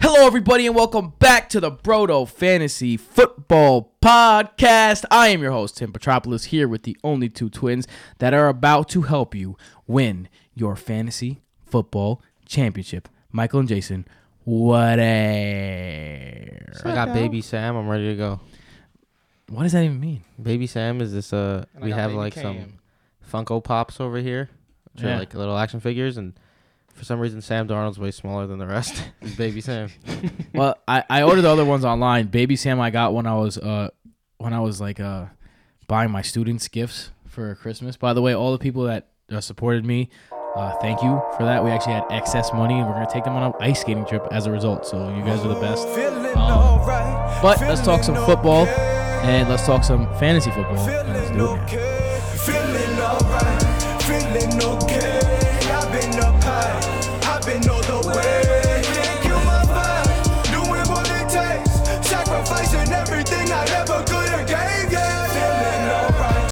Hello, everybody, and welcome back to the Brodo Fantasy Football Podcast. I am your host, Tim Petropolis, here with the only two twins that are about to help you win your fantasy football championship. Michael and Jason, what a. I got Baby Sam. I'm ready to go. What does that even mean? Baby Sam is this? Uh, we have like Cam. some Funko Pops over here, which Yeah. are like little action figures, and for some reason Sam Darnold's way smaller than the rest. He's Baby Sam. well, I, I ordered the other ones online. Baby Sam, I got when I was uh when I was like uh buying my students gifts for Christmas. By the way, all the people that uh, supported me, uh, thank you for that. We actually had excess money, and we're gonna take them on an ice skating trip as a result. So you guys are the best. Um, but let's talk some football, and let's talk some fantasy football. Let's do it. now.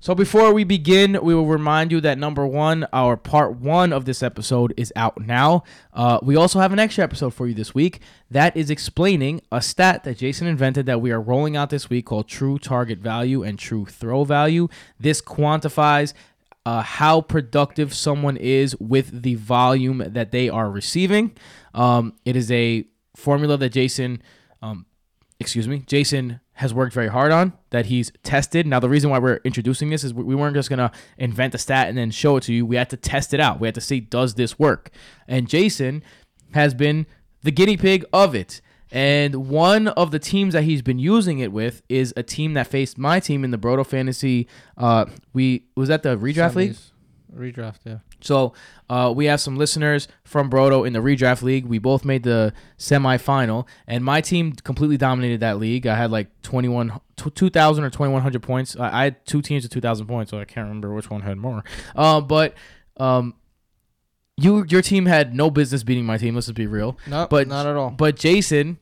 So before we begin, we will remind you that number one, our part one of this episode is out now. Uh, we also have an extra episode for you this week that is explaining a stat that Jason invented that we are rolling out this week called True Target Value and True Throw Value. This quantifies uh, how productive someone is with the volume that they are receiving. Um, it is a formula that Jason um, excuse me, Jason has worked very hard on that he's tested. Now, the reason why we're introducing this is we we weren't just going to invent a stat and then show it to you. We had to test it out. We had to see, does this work? And Jason has been the guinea pig of it. And one of the teams that he's been using it with is a team that faced my team in the Brodo Fantasy. Uh, we was that the redraft league. Redraft, yeah. So uh, we have some listeners from Brodo in the redraft league. We both made the semifinal, and my team completely dominated that league. I had like 21, 2,000 or 2,100 points. I, had two teams with 2,000 points, so I can't remember which one had more. Uh, but um, you your team had no business beating my team. Let's just be real. No, But- not at all. But Jason,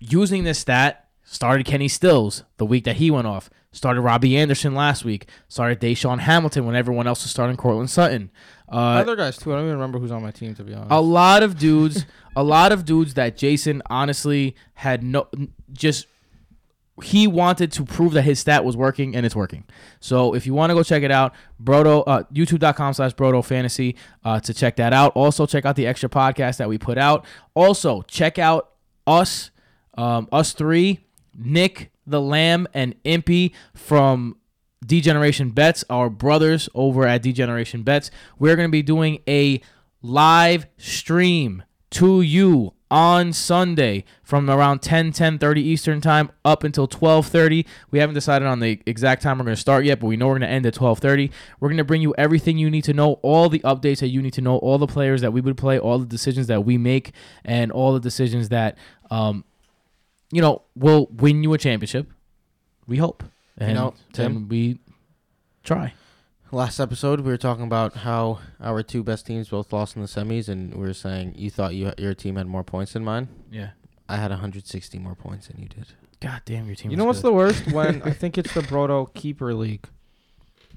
using this stat, started Kenny Stills the week that he went off. Started Robbie Anderson last week. Started DaeSean Hamilton when everyone else was starting Courtland Sutton. Uh, Other guys too. I don't even remember who's on my team to be honest. a lot of dudes, a lot of dudes that Jason honestly had no, just he wanted to prove that his stat was working and it's working. So if you want to go check it out, Brodo, uh, youtube.com slash Brodo Fantasy uh, to check that out. Also check out the extra podcast that we put out. Also check out us, um, us three, Nick the Lamb and Impy from Degeneration Bets, our brothers over at Degeneration Bets. We're going to be doing a live stream to you on Sunday from around 10 10:30 Eastern time up until 12:30. We haven't decided on the exact time we're going to start yet, but we know we're going to end at 12:30. We're going to bring you everything you need to know, all the updates that you need to know, all the players that we would play, all the decisions that we make and all the decisions that um you know will win you a championship. We hope. And, know, Tim? and we try. Last episode, we were talking about how our two best teams both lost in the semis, and we were saying you thought you your team had more points than mine. Yeah. I had 160 more points than you did. God damn, your team. you was know what's good. the worst? when I think it's the Brodo Keeper League.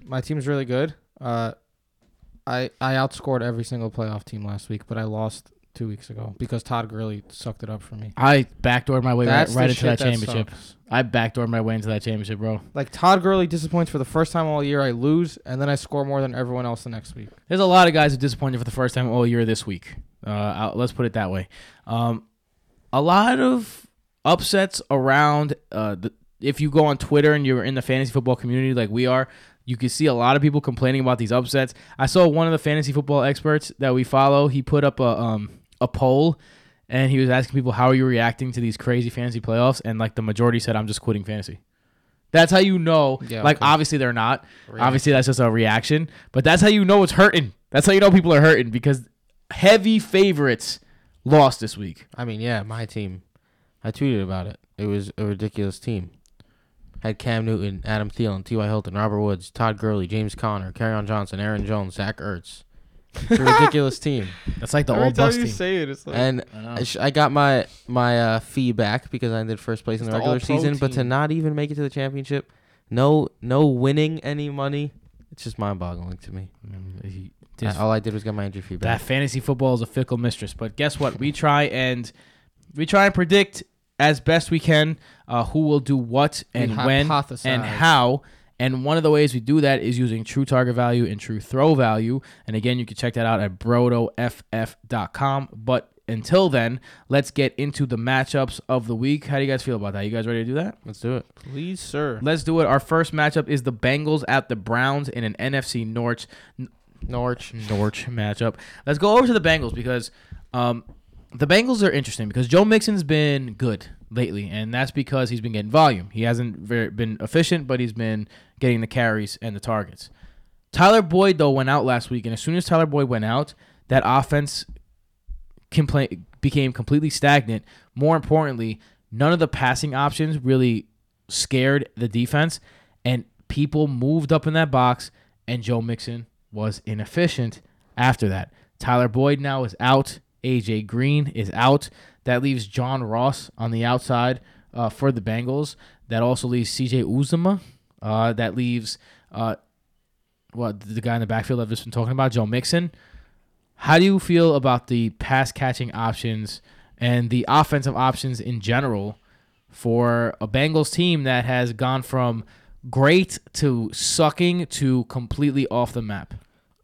My team's really good. Uh, I I outscored every single playoff team last week, but I lost two weeks ago because Todd Gurley sucked it up for me. I backdoored my way right, That's right into that shit championship. sucks. I backdoored my way into that championship, bro. Like Todd Gurley disappoints for the first time all year. I lose, and then I score more than everyone else the next week. There's a lot of guys who disappointed for the first time all year this week. Uh, let's put it that way. Um, a lot of upsets around. Uh, the, if you go on Twitter and you're in the fantasy football community like we are, you can see a lot of people complaining about these upsets. I saw one of the fantasy football experts that we follow. He put up a um a poll, and he was asking people how are you reacting to these crazy fantasy playoffs, and like the majority said, I'm just quitting fantasy. That's how you know. Yeah, like okay. obviously they're not. Obviously that's just a reaction, but that's how you know it's hurting. That's how you know people are hurting because heavy favorites lost this week. I mean, yeah, my team. I tweeted about it. It was a ridiculous team. Had Cam Newton, Adam Thielen, T.Y. Hilton, Robert Woods, Todd Gurley, James Conner, Kerryon Johnson, Aaron Jones, Zach Ertz. It's a ridiculous team. That's like the Every old time bus you team. say it, it's like And I. I, sh- I got my my uh, fee back because I did first place in the the regular all-pro season, but to team. not even make it to the championship, no no winning any money, it's just mind boggling to me. Mm, he- this- all I did was get my injury fee back. that back. fantasy football is a fickle mistress. But guess what? We try and we try and predict as best we can uh, who will do what We and when hypothesize. and how. And one of the ways we do that is using true target value and true throw value. And again, you can check that out at brotoff.com. But until then, let's get into the matchups of the week. How do you guys feel about that? You guys ready to do that? Let's do it. Please, sir. Let's do it. Our first matchup is the Bengals at the Browns in an NFC North Norwich. Norwich matchup. Let's go over to the Bengals because um, the Bengals are interesting because Joe Mixon's been good lately, and that's because he's been getting volume. He hasn't very, been efficient, but he's been getting the carries and the targets. Tyler Boyd though went out last week, and as soon as Tyler Boyd went out, that offense compla- became completely stagnant. More importantly, none of the passing options really scared the defense, and people moved up in that box, and Joe Mixon was inefficient after that. Tyler Boyd now is out. AJ Green is out. That leaves John Ross on the outside uh, for the Bengals. That also leaves CJ Uzomah. Uh, that leaves uh, what the guy in the backfield I've just been talking about, Joe Mixon. How do you feel about the pass catching options and the offensive options in general for a Bengals team that has gone from great to sucking to completely off the map?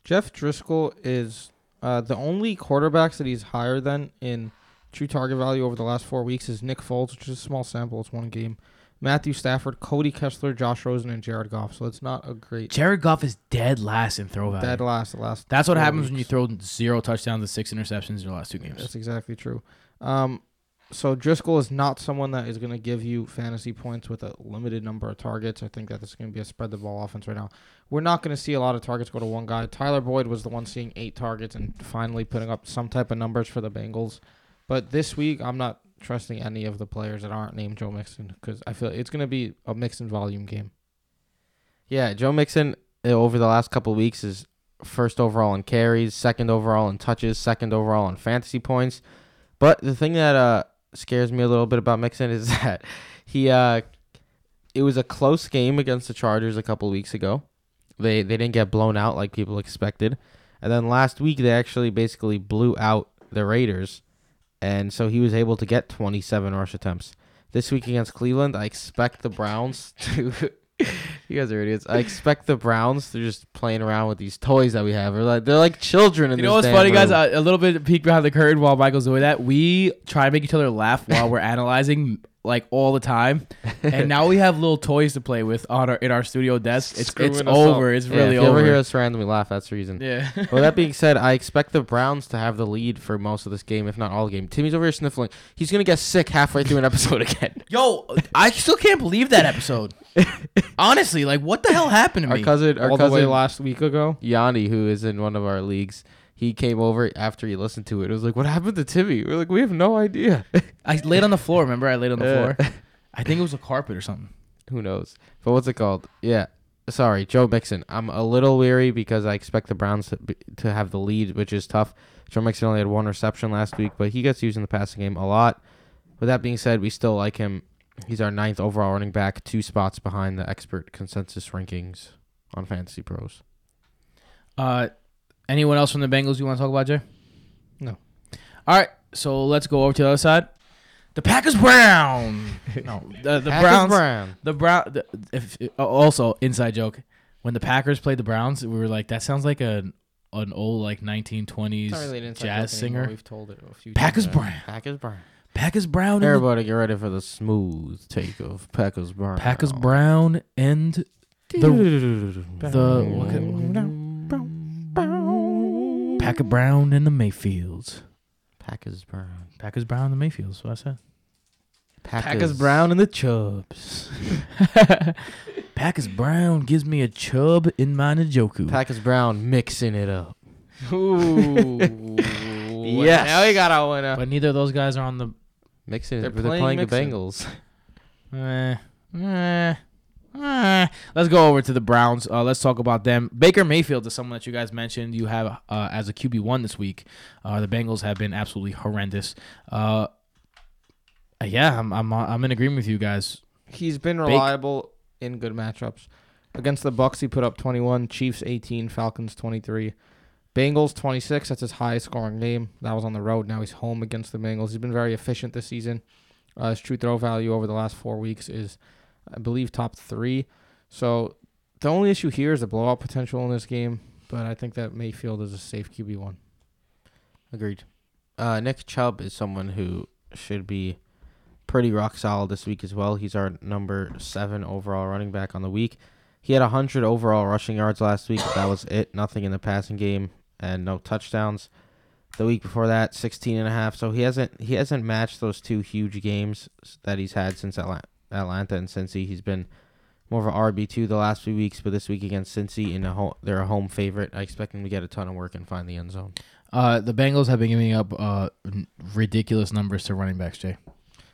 Jeff Driskel is uh, the only quarterbacks that he's higher than in true target value over the last four weeks is Nick Foles, which is a small sample. It's one game. Matthew Stafford, Cody Kessler, Josh Rosen, and Jared Goff. So it's not a great Jared Goff is dead last in throw value. dead last. The last. That's what happens when you throw zero touchdowns and six interceptions in your last two games. That's exactly true. Um, so Driskel is not someone that is going to give you fantasy points with a limited number of targets. I think that this is going to be a spread the ball offense right now. We're not going to see a lot of targets go to one guy. Tyler Boyd was the one seeing eight targets and finally putting up some type of numbers for the Bengals. But this week, I'm not trusting any of the players that aren't named Joe Mixon because I feel it's going to be a Mixon volume game. Yeah, Joe Mixon uh, over the last couple weeks is first overall in carries, second overall in touches, second overall in fantasy points. But the thing that uh scares me a little bit about Mixon is that he uh it was a close game against the Chargers a couple weeks ago. They they didn't get blown out like people expected. And then last week they actually basically blew out the Raiders. And so he was able to get 27 rush attempts. This week against Cleveland, I expect the Browns to you guys are idiots. I expect the Browns. They're just playing around with these toys that we have. They're like they're like children. In You know what's funny, guys? room. A, a little bit peek behind the curtain while Michael's doing that. We try to make each other laugh while we're analyzing like all the time, and now we have little toys to play with on our in our studio desk. It's it's Screwing us over. It's Yeah, really if you over. ever hear us randomly laugh, that's the reason. yeah. Well, that being said, I expect the Browns to have the lead for most of this game, if not all game. Timmy's over here sniffling. He's gonna get sick halfway through an episode again. Yo, I still can't believe that episode. Honestly, like what the hell happened to Our me? cousin, our All the way cousin last week ago. Yanni, who is in one of our leagues, he came over after he listened to it. It was like, "What happened to Timmy?" We're like, "We have no idea." I laid on the floor. Remember, I laid on the Yeah. floor. I think it was a carpet or something. Who knows? But what's it called? Yeah. Sorry, Joe Mixon. I'm a little weary because I expect the Browns to, be, to have the lead, which is tough. Joe Mixon only had one reception last week, but he gets used in the passing game a lot. With that being said, we still like him. He's our ninth overall running back, two spots behind the expert consensus rankings on Fantasy Pros. Uh, anyone else from the Bengals you want to talk about, Jay? No. All right, so let's go over to the other side. The Packers Brown. no, the, the Packers Browns. Brown. The Brown. The, if, uh, also, inside joke. When the Packers played the Browns, we were like, that sounds like an an old like 1920s really jazz anymore. singer. We've told it a few Packers times. Brown. Packers Brown. Packers Brown. Everybody get ready for the smooth take of Packers Brown. Packers Brown and the the Packer Brown and the Mayfields. Packers Brown. Packers Brown and the Mayfields. That's what I said. Packers Brown and the Chubs. Packers Brown gives me a chub in my Njoku. Packers Brown mixing it up. Ooh. Yes. Now we got our winner. but neither of those guys are on the. Mixing They're. They're playing, playing the Bengals. Eh, eh, eh. Let's go over to the Browns. Uh, let's talk about them. Baker Mayfield is someone that you guys mentioned you have uh, as a QB one this week. Uh, the Bengals have been absolutely horrendous. Uh, yeah, I'm I'm I'm in agreement with you guys. He's been reliable in good matchups. Against the Bucks, he put up 21. Chiefs 18. Falcons 23. Bengals 26. That's his highest scoring game. That was on the road. Now he's home against the Bengals. He's been very efficient this season. Uh, his true throw value over the last four weeks is, I believe, top three. So the only issue here is the blowout potential in this game. But I think that Mayfield is a safe QB one. Agreed. Uh, Nick Chubb is someone who should be pretty rock solid this week as well. He's our number seven overall running back on the week. He had 100 overall rushing yards last week. That was it. Nothing in the passing game and no touchdowns. The week before that, 16 and a half. So he hasn't he hasn't matched those two huge games that he's had since Atla- Atlanta and Cincy. He's been more of an RB two the last few weeks, but this week against Cincy in a home, they're a home favorite. I expect him to get a ton of work and find the end zone. Uh, the Bengals have been giving up uh, ridiculous numbers to running backs, Jay.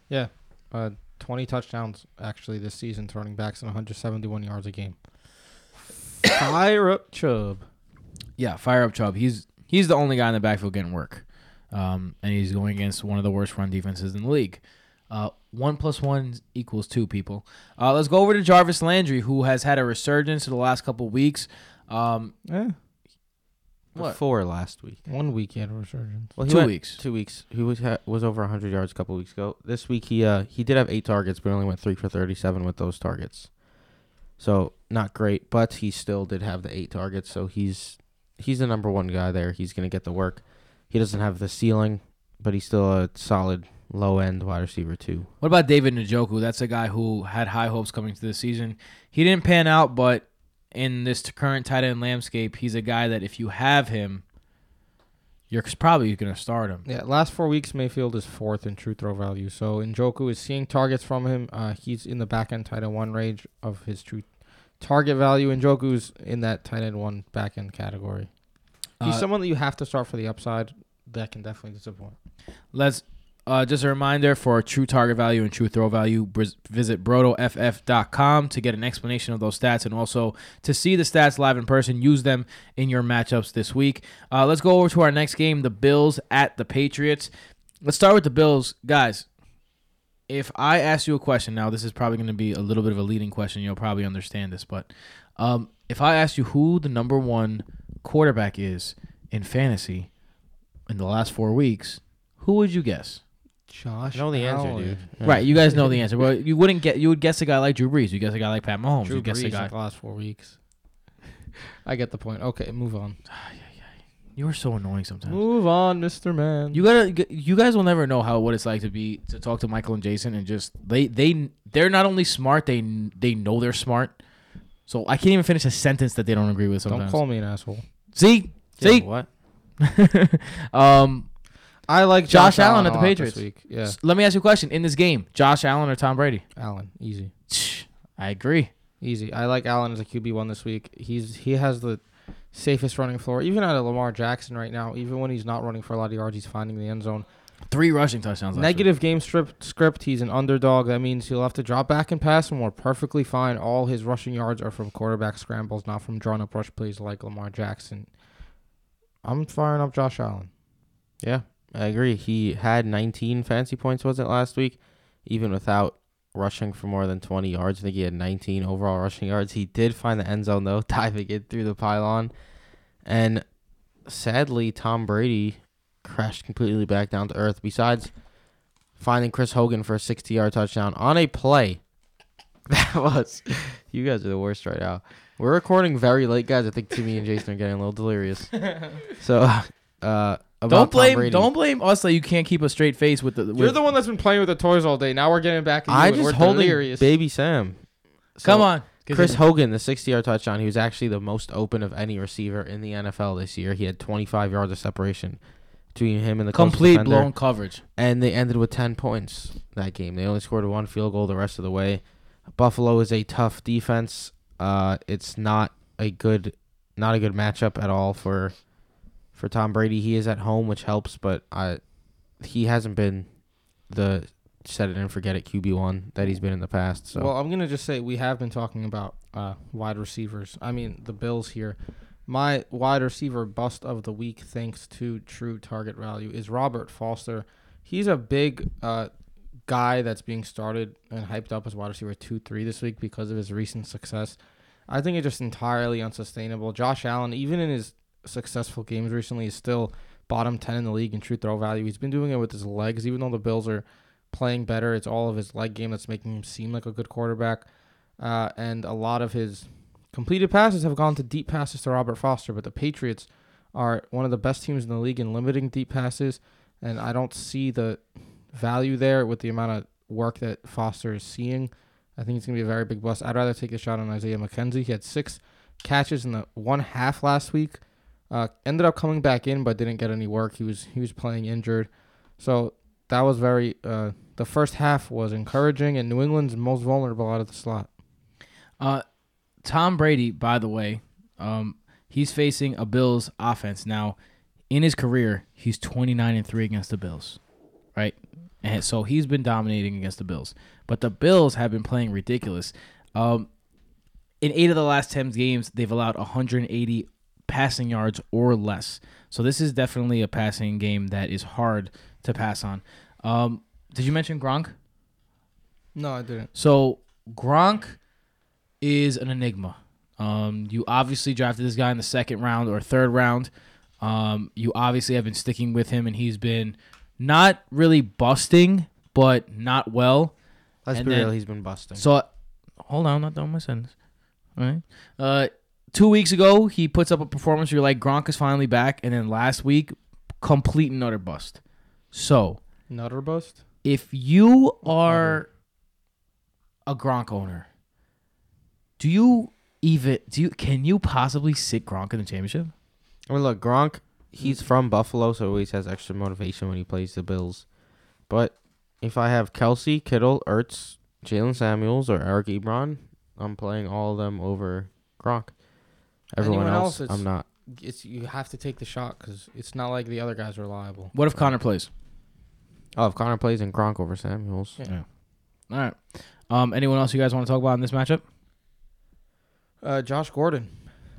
Yeah. Uh, 20 touchdowns actually this season to running backs and 171 yards a game. Fire up Chubb. Yeah, fire up Chubb. He's he's the only guy in the backfield getting work, um, and he's going against one of the worst run defenses in the league. Uh, one plus one equals two. People. Uh, let's go over to Jarvis Landry, who has had a resurgence in the last couple weeks. Um, Yeah. What? Four last week. One week he had a resurgence. Well, two went- weeks. Two weeks. He was ha- was over 100 yards a couple weeks ago. This week he uh he did have eight targets, but only went three for 37 with those targets. So not great, but he still did have the eight targets. So he's he's the number one guy there. He's gonna get the work. He doesn't have the ceiling, but he's still a solid low end wide receiver too. What about David Njoku? That's a guy who had high hopes coming to the season. He didn't pan out, but in this current tight end landscape, he's a guy that if you have him, you're probably going to start him. Yeah, last four weeks Mayfield is fourth in true throw value. So Njoku is seeing targets from him. Uh, he's in the back end tight end one range of his true target value. Njoku's in that tight end one back end category. He's Uh, someone that you have to start for the upside. That can definitely disappoint. Let's uh, just a reminder for true target value and true throw value. Visit brotoff.com to get an explanation of those stats and also to see the stats live in person. Use them in your matchups this week. Uh, let's go over to our next game: the Bills at the Patriots. Let's start with the Bills, guys. If I ask you a question now, this is probably going to be a little bit of a leading question. You'll probably understand this, but um, if I ask you who the number one quarterback is in fantasy in the last four weeks, who would you guess? Josh, I know the answer, dude. Yeah. Right, you guys know the answer. Well, you wouldn't get. You would guess a guy like Drew Brees. You guess a guy like Pat Mahomes. Drew you guess a Brees guy. in the last four weeks. I get the point. Okay, move on. You are so annoying sometimes. Move on, Mister Man. You gotta. You guys will never know how what it's like to be to talk to Michael and Jason and just they they they're not only smart they they know they're smart. So I can't even finish a sentence that they don't agree with sometimes. don't call me an asshole. See, Yeah, see. what? um, I like Josh Allen at the Patriots. This week. Yeah, let me ask you a question. In this game, Josh Allen or Tom Brady? Allen, easy. I agree. Easy. I like Allen as a QB one this week. He's he has the safest running floor. Even out of Lamar Jackson right now, even when he's not running for a lot of yards, he's finding the end zone. Three rushing touchdowns. week. Negative game strip, script. He's an underdog. That means he'll have to drop back and pass, and we're perfectly fine. All his rushing yards are from quarterback scrambles, not from drawn up rush plays like Lamar Jackson. I'm firing up Josh Allen. Yeah, I agree. He had 19 fancy points, was it last week? Even without rushing for more than 20 yards. I think he had 19 overall rushing yards. He did find the end zone, though, diving in through the pylon. And sadly, Tom Brady crashed completely back down to earth. Besides finding Chris Hogan for a 60 yard touchdown on a play. That was. You guys are the worst right now. We're recording very late, guys. I think Timmy and Jason are getting a little delirious. So, uh, Don't Tom blame. Brady. Don't blame us that you can't keep a straight face with the. With, You're the one that's been playing with the toys all day. Now we're getting back. Into I it. just We're holding delirious. baby Sam. Come on, Chris Hogan, the 60 yard touchdown. He was actually the most open of any receiver in the NFL this year. He had 25 yards of separation between him and the complete defender, blown coverage. and they ended with 10 points that game. They only scored one field goal the rest of the way. Buffalo is a tough defense. Uh, it's not a good, not a good matchup at all for for Tom Brady. He is at home, which helps, but I, he hasn't been the set it and forget it QB one that he's been in the past. So Well, I'm gonna just say we have been talking about uh, wide receivers. I mean, the Bills here. My wide receiver bust of the week, thanks to true target value, is Robert Foster. He's a big uh, guy that's being started and hyped up as wide receiver two, three this week because of his recent success. I think it's just entirely unsustainable. Josh Allen, even in his successful games recently. He's still bottom 10 in the league in true throw value. He's been doing it with his legs, even though the Bills are playing better. It's all of his leg game that's making him seem like a good quarterback. Uh, and a lot of his completed passes have gone to deep passes to Robert Foster, but the Patriots are one of the best teams in the league in limiting deep passes. And I don't see the value there with the amount of work that Foster is seeing. I think it's going to be a very big bust. I'd rather take a shot on Isaiah McKenzie. He had six catches in the one half last week. Uh, ended up coming back in, but didn't get any work. He was he was playing injured, so that was very. Uh, the first half was encouraging, and New England's most vulnerable out of the slot. Uh, Tom Brady, by the way, um, he's facing a Bills offense now. In his career, he's 29 and three against the Bills, right? And so he's been dominating against the Bills, but the Bills have been playing ridiculous. Um, in eight of the last 10 games, they've allowed 180 passing yards or less. So this is definitely a passing game that is hard to pass on. Um, did you mention Gronk? No, I didn't. So Gronk is an enigma. Um, you obviously drafted this guy in the second round or third round. Um, you obviously have been sticking with him, and he's been not really busting, but not well. Let's And be then- real. He's been busting. So, hold on, I'm not done with my sentence. All right. Uh, two weeks ago, he puts up a performance where you're like, Gronk is finally back, and then last week, complete and utter bust. So, Nutter bust. if you are a Gronk owner, do you even do you can you possibly sit Gronk in the championship? I mean, look, Gronk. He's mm. from Buffalo, so always has extra motivation when he plays the Bills. But if I have Kelce, Kittle, Ertz, Jaylen Samuels, or Eric Ebron, I'm playing all of them over Gronk. Everyone Anyone else, else, I'm not. It's you have to take the shot because it's not like the other guys are reliable. What if Connor plays? Oh, if Connor plays in Gronk over Samuels, Yeah. All right. Um, anyone else you guys want to talk about in this matchup? Uh, Josh Gordon.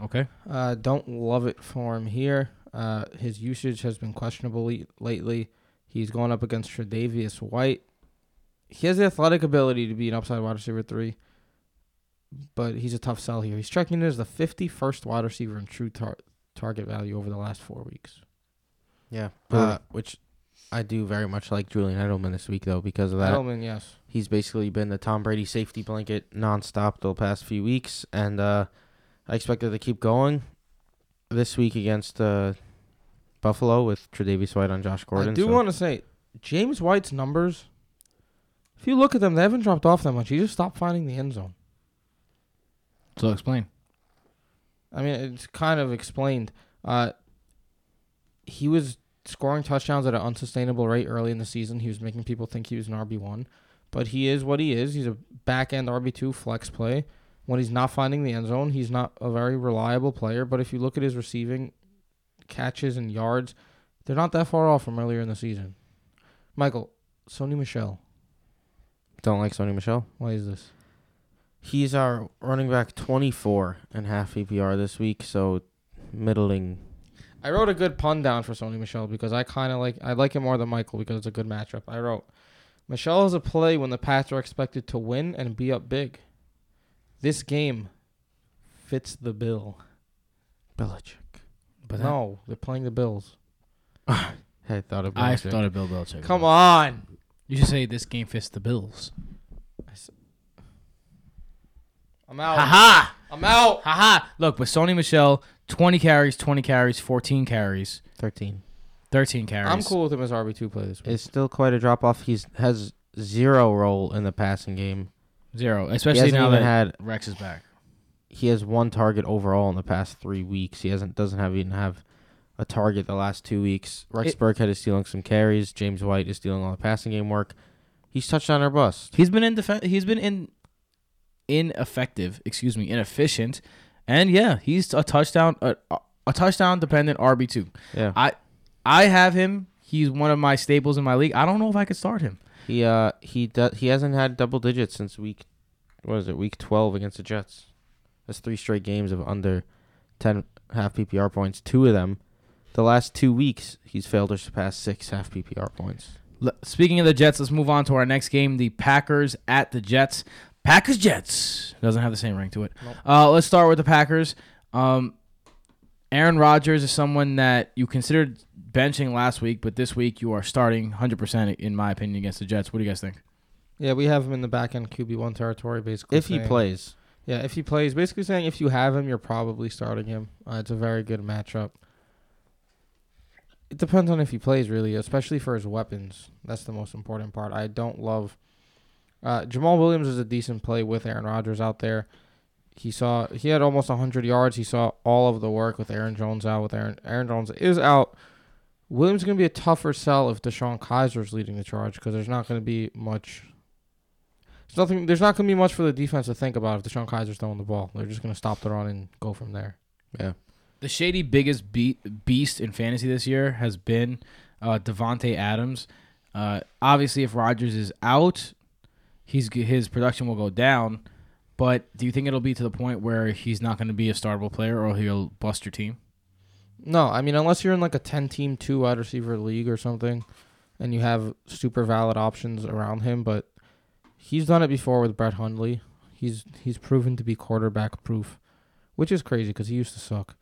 Okay. Uh, don't love it for him here. Uh, his usage has been questionable le- lately. He's going up against Tre'Davious White. He has the athletic ability to be an upside wide receiver three, but he's a tough sell here. He's checking in as the 51st wide receiver in true tar- target value over the last four weeks. yeah, uh, which I do very much like Julian Edelman this week though because of that. Edelman, yes. He's basically been the Tom Brady safety blanket nonstop the past few weeks, and uh, I expect it to keep going this week against uh, Buffalo with Tre'Davious White on Josh Gordon. I do so- want to say, James White's numbers, if you look at them, they haven't dropped off that much. He just stopped finding the end zone. So explain. I mean, it's kind of explained. Uh, he was scoring touchdowns at an unsustainable rate early in the season. He was making people think he was an RB one, but he is what he is. He's a back end RB two flex play. When he's not finding the end zone, he's not a very reliable player. But if you look at his receiving catches and yards, they're not that far off from earlier in the season. Michael, Sony Michel, Don't like Sony Michel. why is this? He's our running back 24 and half PPR this week, so middling. I wrote a good pun down for Sony Michel because I kind of like I like him more than Michael because it's a good matchup. I wrote Michel is a play when the Pats are expected to win and be up big. This game fits the bill. Belichick. But no, they're playing the Bills. I thought of Belichick. I Belichick. thought of Bill Belichick. Come on. You should say this game fits the Bills. I'm out. Ha I'm out. ha! Ha ha! Look, with Sony Michel, 20 carries, 20 carries, 14 carries, 13. 13 carries. I'm cool with him as RB two play this week. It's still quite a drop off. He's has zero role in the passing game. Zero, especially hasn't now even that had Rex is back. he has one target overall in the past three weeks. He hasn't doesn't have even have a target the last two weeks. Rex It- Burkhead is stealing some carries. James White is stealing all the passing game work. He's touchdown or bust. He's been in defen- He's been in ineffective. Excuse me, inefficient. And yeah, he's a touchdown, a, a touchdown dependent RB two. Yeah. I, I have him. He's one of my staples in my league. I don't know if I could start him. He uh he does he hasn't had double digits since week what is it week twelve against the Jets. That's three straight games of under ten half PPR points. Two of them, the last two weeks, he's failed to surpass six half PPR points. Speaking of the Jets, let's move on to our next game: the Packers at the Jets. Packers Jets doesn't have the same ring to it. Nope. Uh, let's start with the Packers. Um, Aaron Rodgers is someone that you considered benching last week, but this week you are starting 100% in my opinion against the Jets. What do you guys think? Yeah, we have him in the back end QB one territory basically. If he plays, Yeah, if he plays, basically saying if you have him, you're probably starting him. Uh, it's a very good matchup. It depends on if he plays, really, especially for his weapons. That's the most important part. I don't love. Uh, Jamaal Williams is a decent play with Aaron Rodgers out there. He saw he had almost 100 yards. He saw all of the work with Aaron Jones out. With Aaron Aaron Jones is out. Williams is going to be a tougher sell if DeShone Kizer is leading the charge because there's not going to be much there's nothing. There's not going to be much for the defense to think about if DeShone Kizer's throwing the ball. They're just going to stop the run and go from there. yeah. The shady biggest be- beast in fantasy this year has been uh, Davante Adams. Uh, obviously, if Rodgers is out, he's his production will go down. But do you think it'll be to the point where he's not going to be a startable player, or he'll bust your team? No, I mean unless you're in like a 10-team two wide receiver league or something, and you have super valid options around him. But he's done it before with Brett Hundley. He's he's proven to be quarterback proof, which is crazy because he used to suck.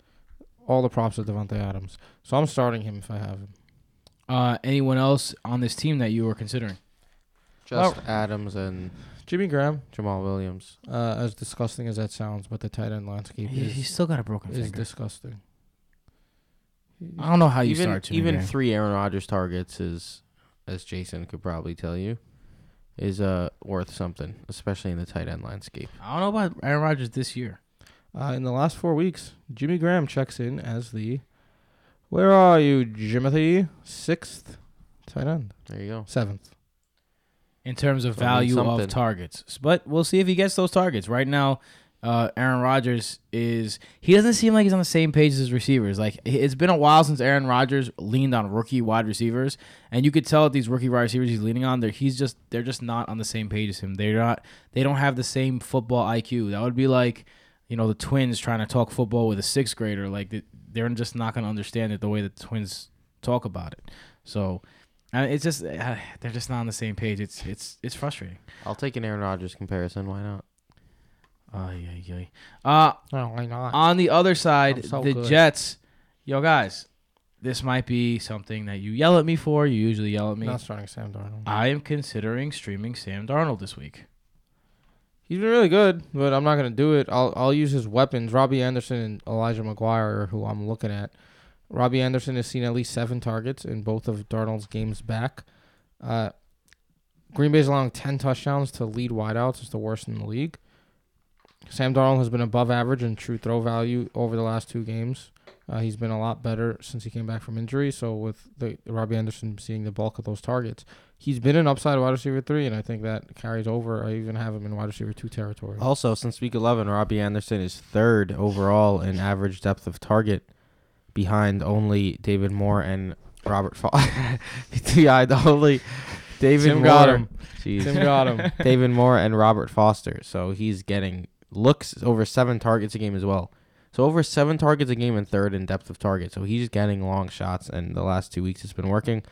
All the props to Davante Adams. So I'm starting him if I have him. Uh, anyone else on this team that you were considering? Just Adams and Jimmy Graham, Jamaal Williams. uh, as disgusting as that sounds, but the tight end landscape He, is, he's still got a broken is finger. disgusting. I don't know how you even start. Jimmy even Graham. three Aaron Rodgers targets is, as Jason could probably tell you, is uh worth something, especially in the tight end landscape. I don't know about Aaron Rodgers this year. Uh, in the last four weeks, Jimmy Graham checks in as the, where are you, Jimothy? Sixth tight end, There you go. seventh. In terms of So, I mean, value of targets. But we'll see if he gets those targets. Right now, uh, Aaron Rodgers is he doesn't seem like he's on the same page as his receivers. Like it's been a while since Aaron Rodgers leaned on rookie wide receivers, and you could tell that these rookie wide receivers he's leaning on, they're he's just they're just not on the same page as him. They're not they don't have the same football IQ. That would be like you know the twins trying to talk football with a sixth grader. Like they- they're just not going to understand it the way that the twins talk about it. So. Uh, it's just uh, they're just not on the same page. It's it's it's frustrating. I'll take an Aaron Rodgers comparison. Why not? Ay, ay, ay. Uh, Oh, why not? on the other side, so the good. Jets. Yo, guys, this might be something that you yell at me for. You usually yell at me. not starting Sam Darnold. I am considering streaming Sam Darnold this week. He's been really good, but I'm not gonna do it. I'll I'll use his weapons. Robbie Anderson and Elijah McGuire, who I'm looking at. Robbie Anderson has seen at least seven targets in both of Darnold's games back. Uh, Green Bay's allowing ten touchdowns to lead wideouts. It's the worst in the league. Sam Darnold has been above average in true throw value over the last two games. Uh, he's been a lot better since he came back from injury. So with the Robbie Anderson seeing the bulk of those targets, he's been an upside wide receiver three, and I think that carries over. I even have him in wide receiver two territory. Also, since week 11, Robbie Anderson is third overall in average depth of target, behind only David Moore and Robert Foster. the only David Tim Moore. got him. Jeez. Tim got him. David Moore and Robert Foster. So he's getting looks over seven targets a game as well. So over seven targets a game and third in depth of target. So he's getting long shots, and the last two weeks it's been working.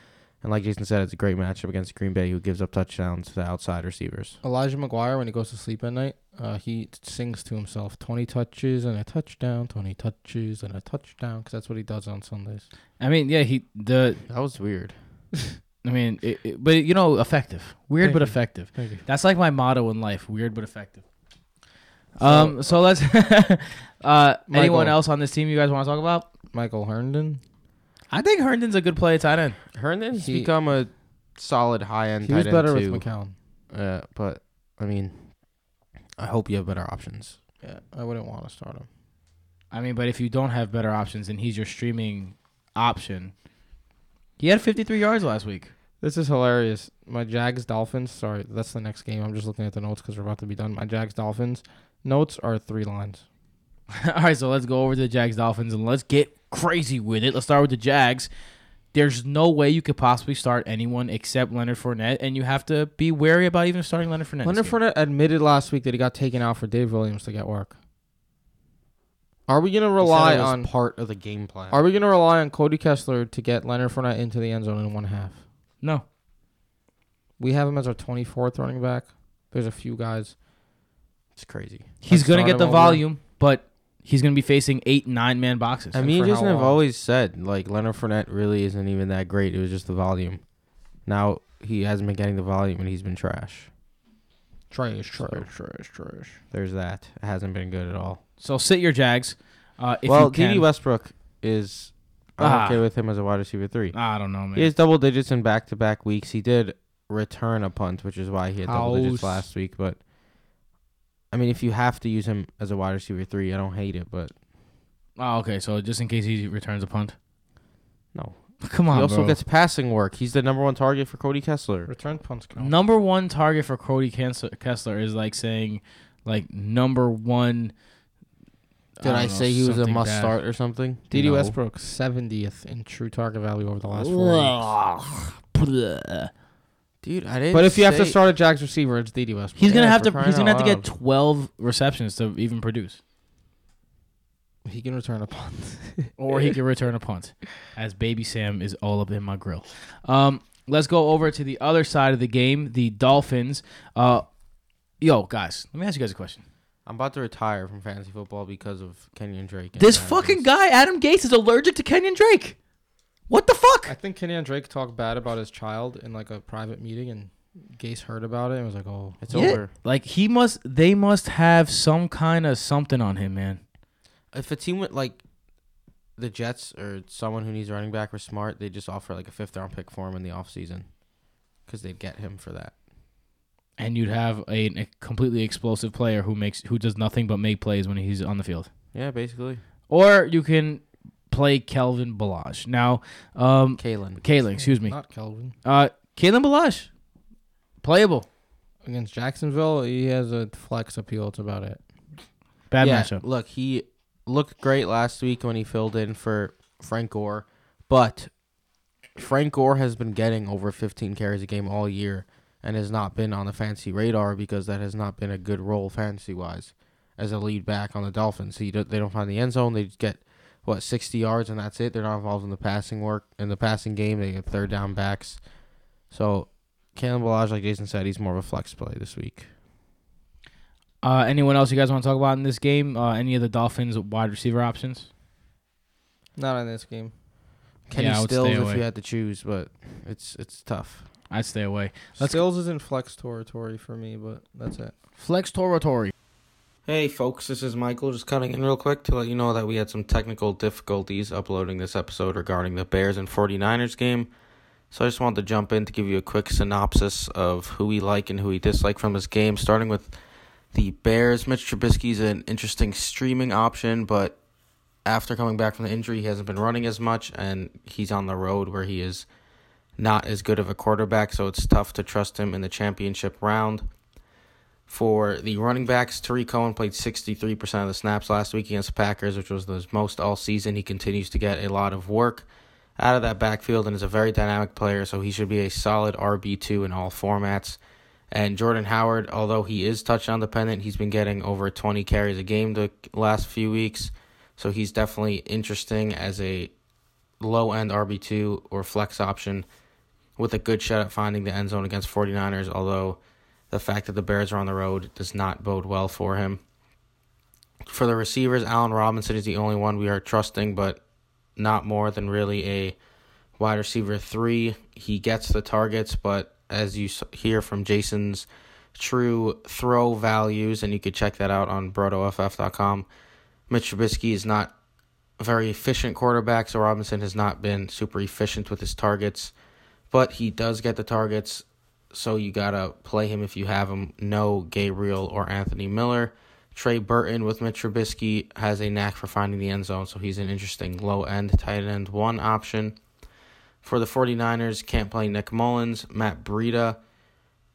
And like Jason said, it's a great matchup against Green Bay, who gives up touchdowns to the outside receivers. Elijah McGuire, when he goes to sleep at night, uh, he sings to himself 20 touches and a touchdown, 20 touches and a touchdown, because that's what he does on Sundays. I mean, yeah, he the. That was weird. I mean, it, it- but you know, effective, weird Thank but you. effective. Thank you. That's like my motto in life: weird but effective. Um. So let's. uh. Anyone else on this team you guys want to talk about? Michael Herndon. I think Herndon's a good play at tight end. Herndon's He- become a solid high end He tight was end better too. with McCown. Uh, but I mean, I hope you have better options. Yeah, I wouldn't want to start him. I mean, but if you don't have better options and he's your streaming option, he had 53 yards last week. This is hilarious. My Jags Dolphins. Sorry, that's the next game. I'm just looking at the notes because we're about to be done. My Jags Dolphins notes are three lines. All right, so let's go over to the Jags Dolphins and let's get crazy with it. Let's start with the Jags. There's no way you could possibly start anyone except Leonard Fournette, and you have to be wary about even starting Leonard Fournette. Leonard this game. Fournette admitted last week that he got taken out for Dave Williams to get work. Are we gonna He said rely it was on? part of the game plan. Are we gonna rely on Cody Kessler to get Leonard Fournette into the end zone in one half? No, We have him as our 24th running back. There's a few guys. it's crazy. he's gonna get the over. volume, but he's going to be facing eight, nine man boxes. I mean, for Jason how have always said like Leonard Fournette really isn't even that great. It was just the volume. Now he hasn't been getting the volume, and he's been trash. Trash, So- trash, trash, trash. There's that. It hasn't been good at all. so sit your Jags. Uh, if well, you. Dede Westbrook is. I'm Ah. okay with him as a wide receiver three. I don't know, man. He has double digits in back to back weeks. He did return a punt, which is why he had double digits last week. But I mean, if you have to use him as a wide receiver three, I don't hate it. But oh, okay. So just in case he returns a punt. no, Come on, he also bro. gets passing work. He's the number one target for Cody Kessler. Return punts count. number one target for Cody Kessler, Kessler is like saying, like number one. Did I, don't know, say he was a something must bad. start or something? Dede No. Westbrook, 70th in true target value over the last four weeks. Dude. I didn't. But if you have to say- start a Jags receiver, it's Dede Westbrook. He's gonna Yeah, have for to. He's gonna have to out get twelve receptions to even produce, he can return a punt. or he can return a punt, as Baby Sam is all up in my grill. Um, let's go over to the other side of the game. The Dolphins. Uh, yo, guys, let me ask you guys a question. I'm about to retire from fantasy football because of Kenyan Drake. and This Adam fucking Gase. guy, Adam Gase, is allergic to Kenyan Drake. What the fuck? I think Kenyan Drake talked bad about his child in like a private meeting, and Gase heard about it and was like, "Oh, It's Yeah. over. Like he must. They must have some kind of something on him, man. If a team with like the Jets or someone who needs a running back were smart, they just offer like a fifth round pick for him in the offseason. because they'd get him for that. and you'd have a, a completely explosive player who makes who does nothing but make plays when he's on the field. Yeah, basically. Or you can play Kelvin Ballage. Now, um, Kalen. Kalen, excuse me. Not Kelvin. Uh, Kalen Ballage, playable. Against Jacksonville, he has a flex appeal. It's about it. Bad yeah, matchup. Look, he looked great last week when he filled in for Frank Gore, but Frank Gore has been getting over 15 carries a game all year and has not been on the fantasy radar because that has not been a good role fantasy wise as a lead back on the Dolphins. He do, they don't find the end zone. They get what 60 yards and that's it. They're not involved in the passing work in the passing game. They get third down backs. So, Kalen Ballage, like Jason said, he's more of a flex play this week. Uh, anyone else you guys want to talk about in this game? Uh, any of the Dolphins wide receiver options? Not in this game. Kenny Yeah, I Stills if away. you had to choose, but it's it's tough. I'd stay away. Let's- Stills is in flex territory for me, but that's it. Flex Toratory. Hey folks, this is Michael just cutting in real quick to let you know that we had some technical difficulties uploading this episode regarding the Bears and 49ers game. So I just wanted to jump in to give you a quick synopsis of who we like and who we dislike from this game, starting with the Bears. Mitch Trubisky is an interesting streaming option, but after coming back from the injury, he hasn't been running as much, and he's on the road where he is not as good of a quarterback, so it's tough to trust him in the championship round. For the running backs, Tarik Cohen played 63% of the snaps last week against the Packers, which was the most all season. He continues to get a lot of work out of that backfield and is a very dynamic player, so he should be a solid RB2 in all formats. And Jordan Howard, although he is touchdown dependent, he's been getting over 20 carries a game the last few weeks, so he's definitely interesting as a low end RB2 or flex option with a good shot at finding the end zone against 49ers, although the fact that the Bears are on the road does not bode well for him. For the receivers, Allen Robinson is the only one we are trusting, but not more than really a wide receiver three. He gets the targets, but as you hear from Jason's true throw values, and you could check that out on brotoff.com, Mitch Trubisky is not a very efficient quarterback, so Robinson has not been super efficient with his targets, but he does get the targets so you gotta play him if you have him. No Gabriel or Anthony Miller. Trey Burton with Mitch Trubisky has a knack for finding the end zone, so he's an interesting low end tight end one option. For the 49ers, can't play Nick Mullens. Matt Breida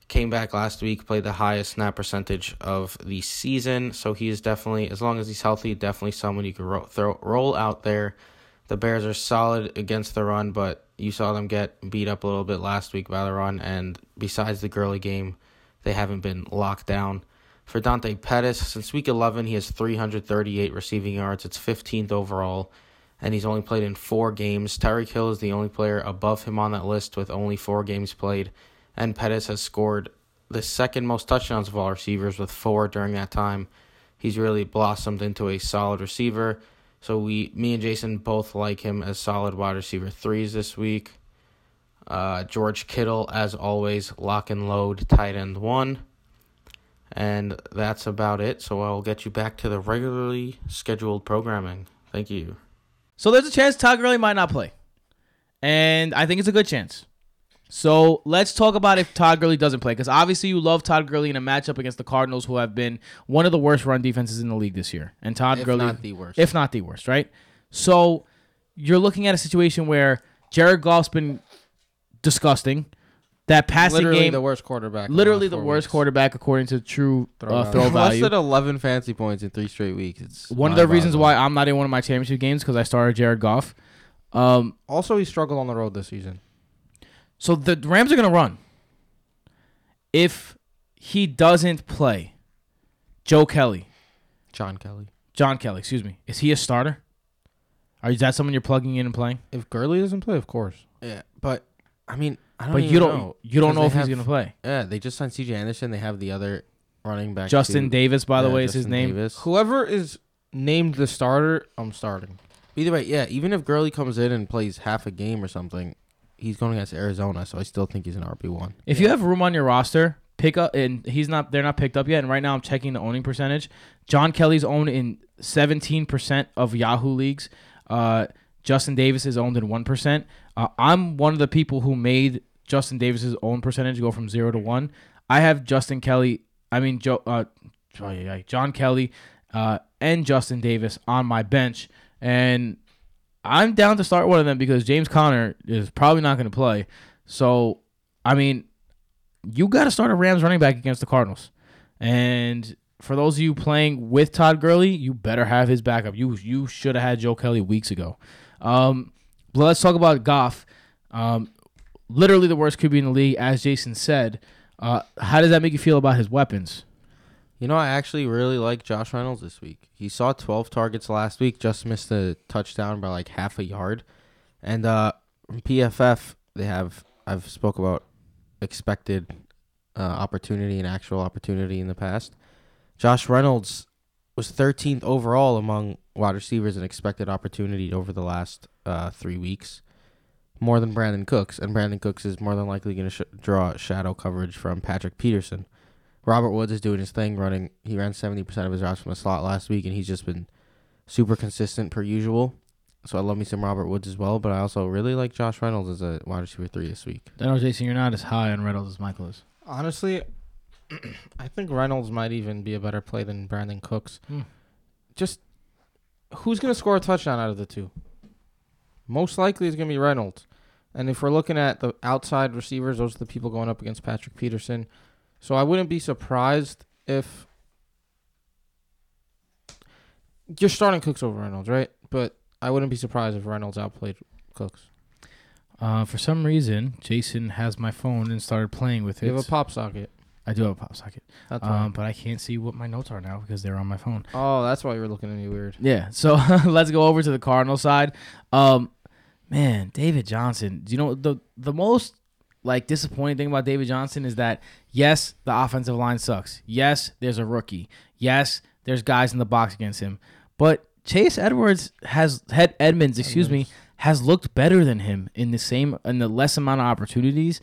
came back last week, played the highest snap percentage of the season, so he is definitely, as long as he's healthy, definitely someone you can ro- throw, roll out there. The Bears are solid against the run, but you saw them get beat up a little bit last week by the run, and besides the Gurley game, they haven't been locked down. For Dante Pettis, since week 11, he has 338 receiving yards. It's 15th overall, and he's only played in four games. Tyreek Hill is the only player above him on that list with only four games played, and Pettis has scored the second most touchdowns of all receivers with four during that time. he's really blossomed into a solid receiver. So we, me and Jason both like him as solid wide receiver threes this week. Uh, George Kittle, as always, lock and load tight end one. And that's about it. So I'll get you back to the regularly scheduled programming. Thank you. So there's a chance Todd Gurley might not play. And I think it's a good chance. So let's talk about if Todd Gurley doesn't play, because obviously you love Todd Gurley in a matchup against the Cardinals, who have been one of the worst run defenses in the league this year, and Todd If Gurley, not the worst. if not the worst, right? So you're looking at a situation where Jared Goff's been disgusting. That passing literally game, the worst quarterback. literally the worst weeks. quarterback according to true Throw uh, value. throw Less value. than 11 fantasy points in three straight weeks. It's One of the reasons why. I'm not in one of my championship games because I started Jared Goff. Um, Also, he struggled on the road this season. So the Rams are going to run. If he doesn't play, Joe Kelly, John Kelly. John Kelly, excuse me, is he a starter? Are is that someone you're plugging in and playing? If Gurley doesn't play, of course. Yeah, but I mean, I don't But even you don't know. you don't know they if he's going to play. Yeah, they just signed C.J. Anderson. They have the other running back. Justin too. Davis, by the Yeah, way, is his Justin name. Davis. Whoever is named the starter, I'm starting. Either way, yeah. Even if Gurley comes in and plays half a game or something, he's going against Arizona, so I still think he's an RB one. If you have room on your roster, pick up and he's not they're not picked up yet and right now I'm checking the owning percentage. John Kelly's owned in 17% of Yahoo leagues. Uh, Justin Davis is owned in 1%. Uh, I'm one of the people who made Justin Davis's own percentage go from 0 to 1. I have Justin Kelly, I mean Joe uh, ay, John Kelly uh, and Justin Davis on my bench and I'm down to start one of them because James Conner is probably not going to play. So, I mean, you got to start a Rams running back against the Cardinals. And for those of you playing with Todd Gurley, you better have his backup. You you should have had Joe Kelly weeks ago. Um, but let's talk about Goff. Um, literally the worst QB in the league, as Jason said. Uh, how does that make you feel about his weapons? You know, I actually really like Josh Reynolds this week. He saw 12 targets last week, just missed a touchdown by like half a yard. And uh PFF, they have I've spoke about expected uh, opportunity and actual opportunity in the past. Josh Reynolds was 13th overall among wide receivers in expected opportunity over the last uh, three weeks, more than Brandin Cooks. And Brandin Cooks is more than likely going to sh- draw shadow coverage from Patrick Peterson. Robert Woods is doing his thing, running. He ran 70% of his routes from the slot last week, and he's just been super consistent per usual. So I love me some Robert Woods as well, but I also really like Josh Reynolds as a wide receiver three this week. I know, Jason, you're not as high on Reynolds as Michael is. Honestly, I think Reynolds might even be a better play than Brandin Cooks. Hmm. Just who's going to score a touchdown out of the two? Most likely it's going to be Reynolds. And if we're looking at the outside receivers, those are the people going up against Patrick Peterson. So I wouldn't be surprised if you're starting Cooks over Reynolds, right? But I wouldn't be surprised if Reynolds outplayed Cooks. Uh, for some reason, Jason has my phone and started playing with it. You have a pop socket. I do have a pop socket, That's um, but I can't see what my notes are now because they're on my phone. oh, that's why you were looking at me weird. Yeah. So let's go over to the Cardinal side. Um, man, David Johnson. Do you know the the most like disappointing thing about David Johnson is that yes, the offensive line sucks. Yes, there's a rookie. Yes, there's guys in the box against him. But Chase Edwards has head Edmonds, excuse me, has looked better than him in the same in the less amount of opportunities,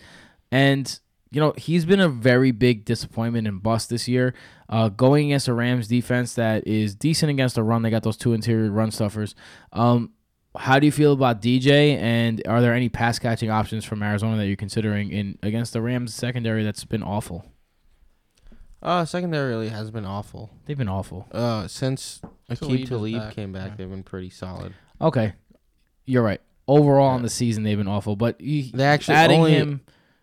and you know he's been a very big disappointment and bust this year. Uh, going against a Rams defense that is decent against the run, they got those two interior run stuffers. Um, how do you feel about DJ? And are there any pass catching options from Arizona that you're considering in against the Rams secondary that's been awful? Uh, secondary really has been awful. They've been awful. Uh, since Aqib is Talib back, came back, yeah. they've been pretty solid. Okay, you're right. Overall, in the season, they've been awful. But he, They actually adding only- him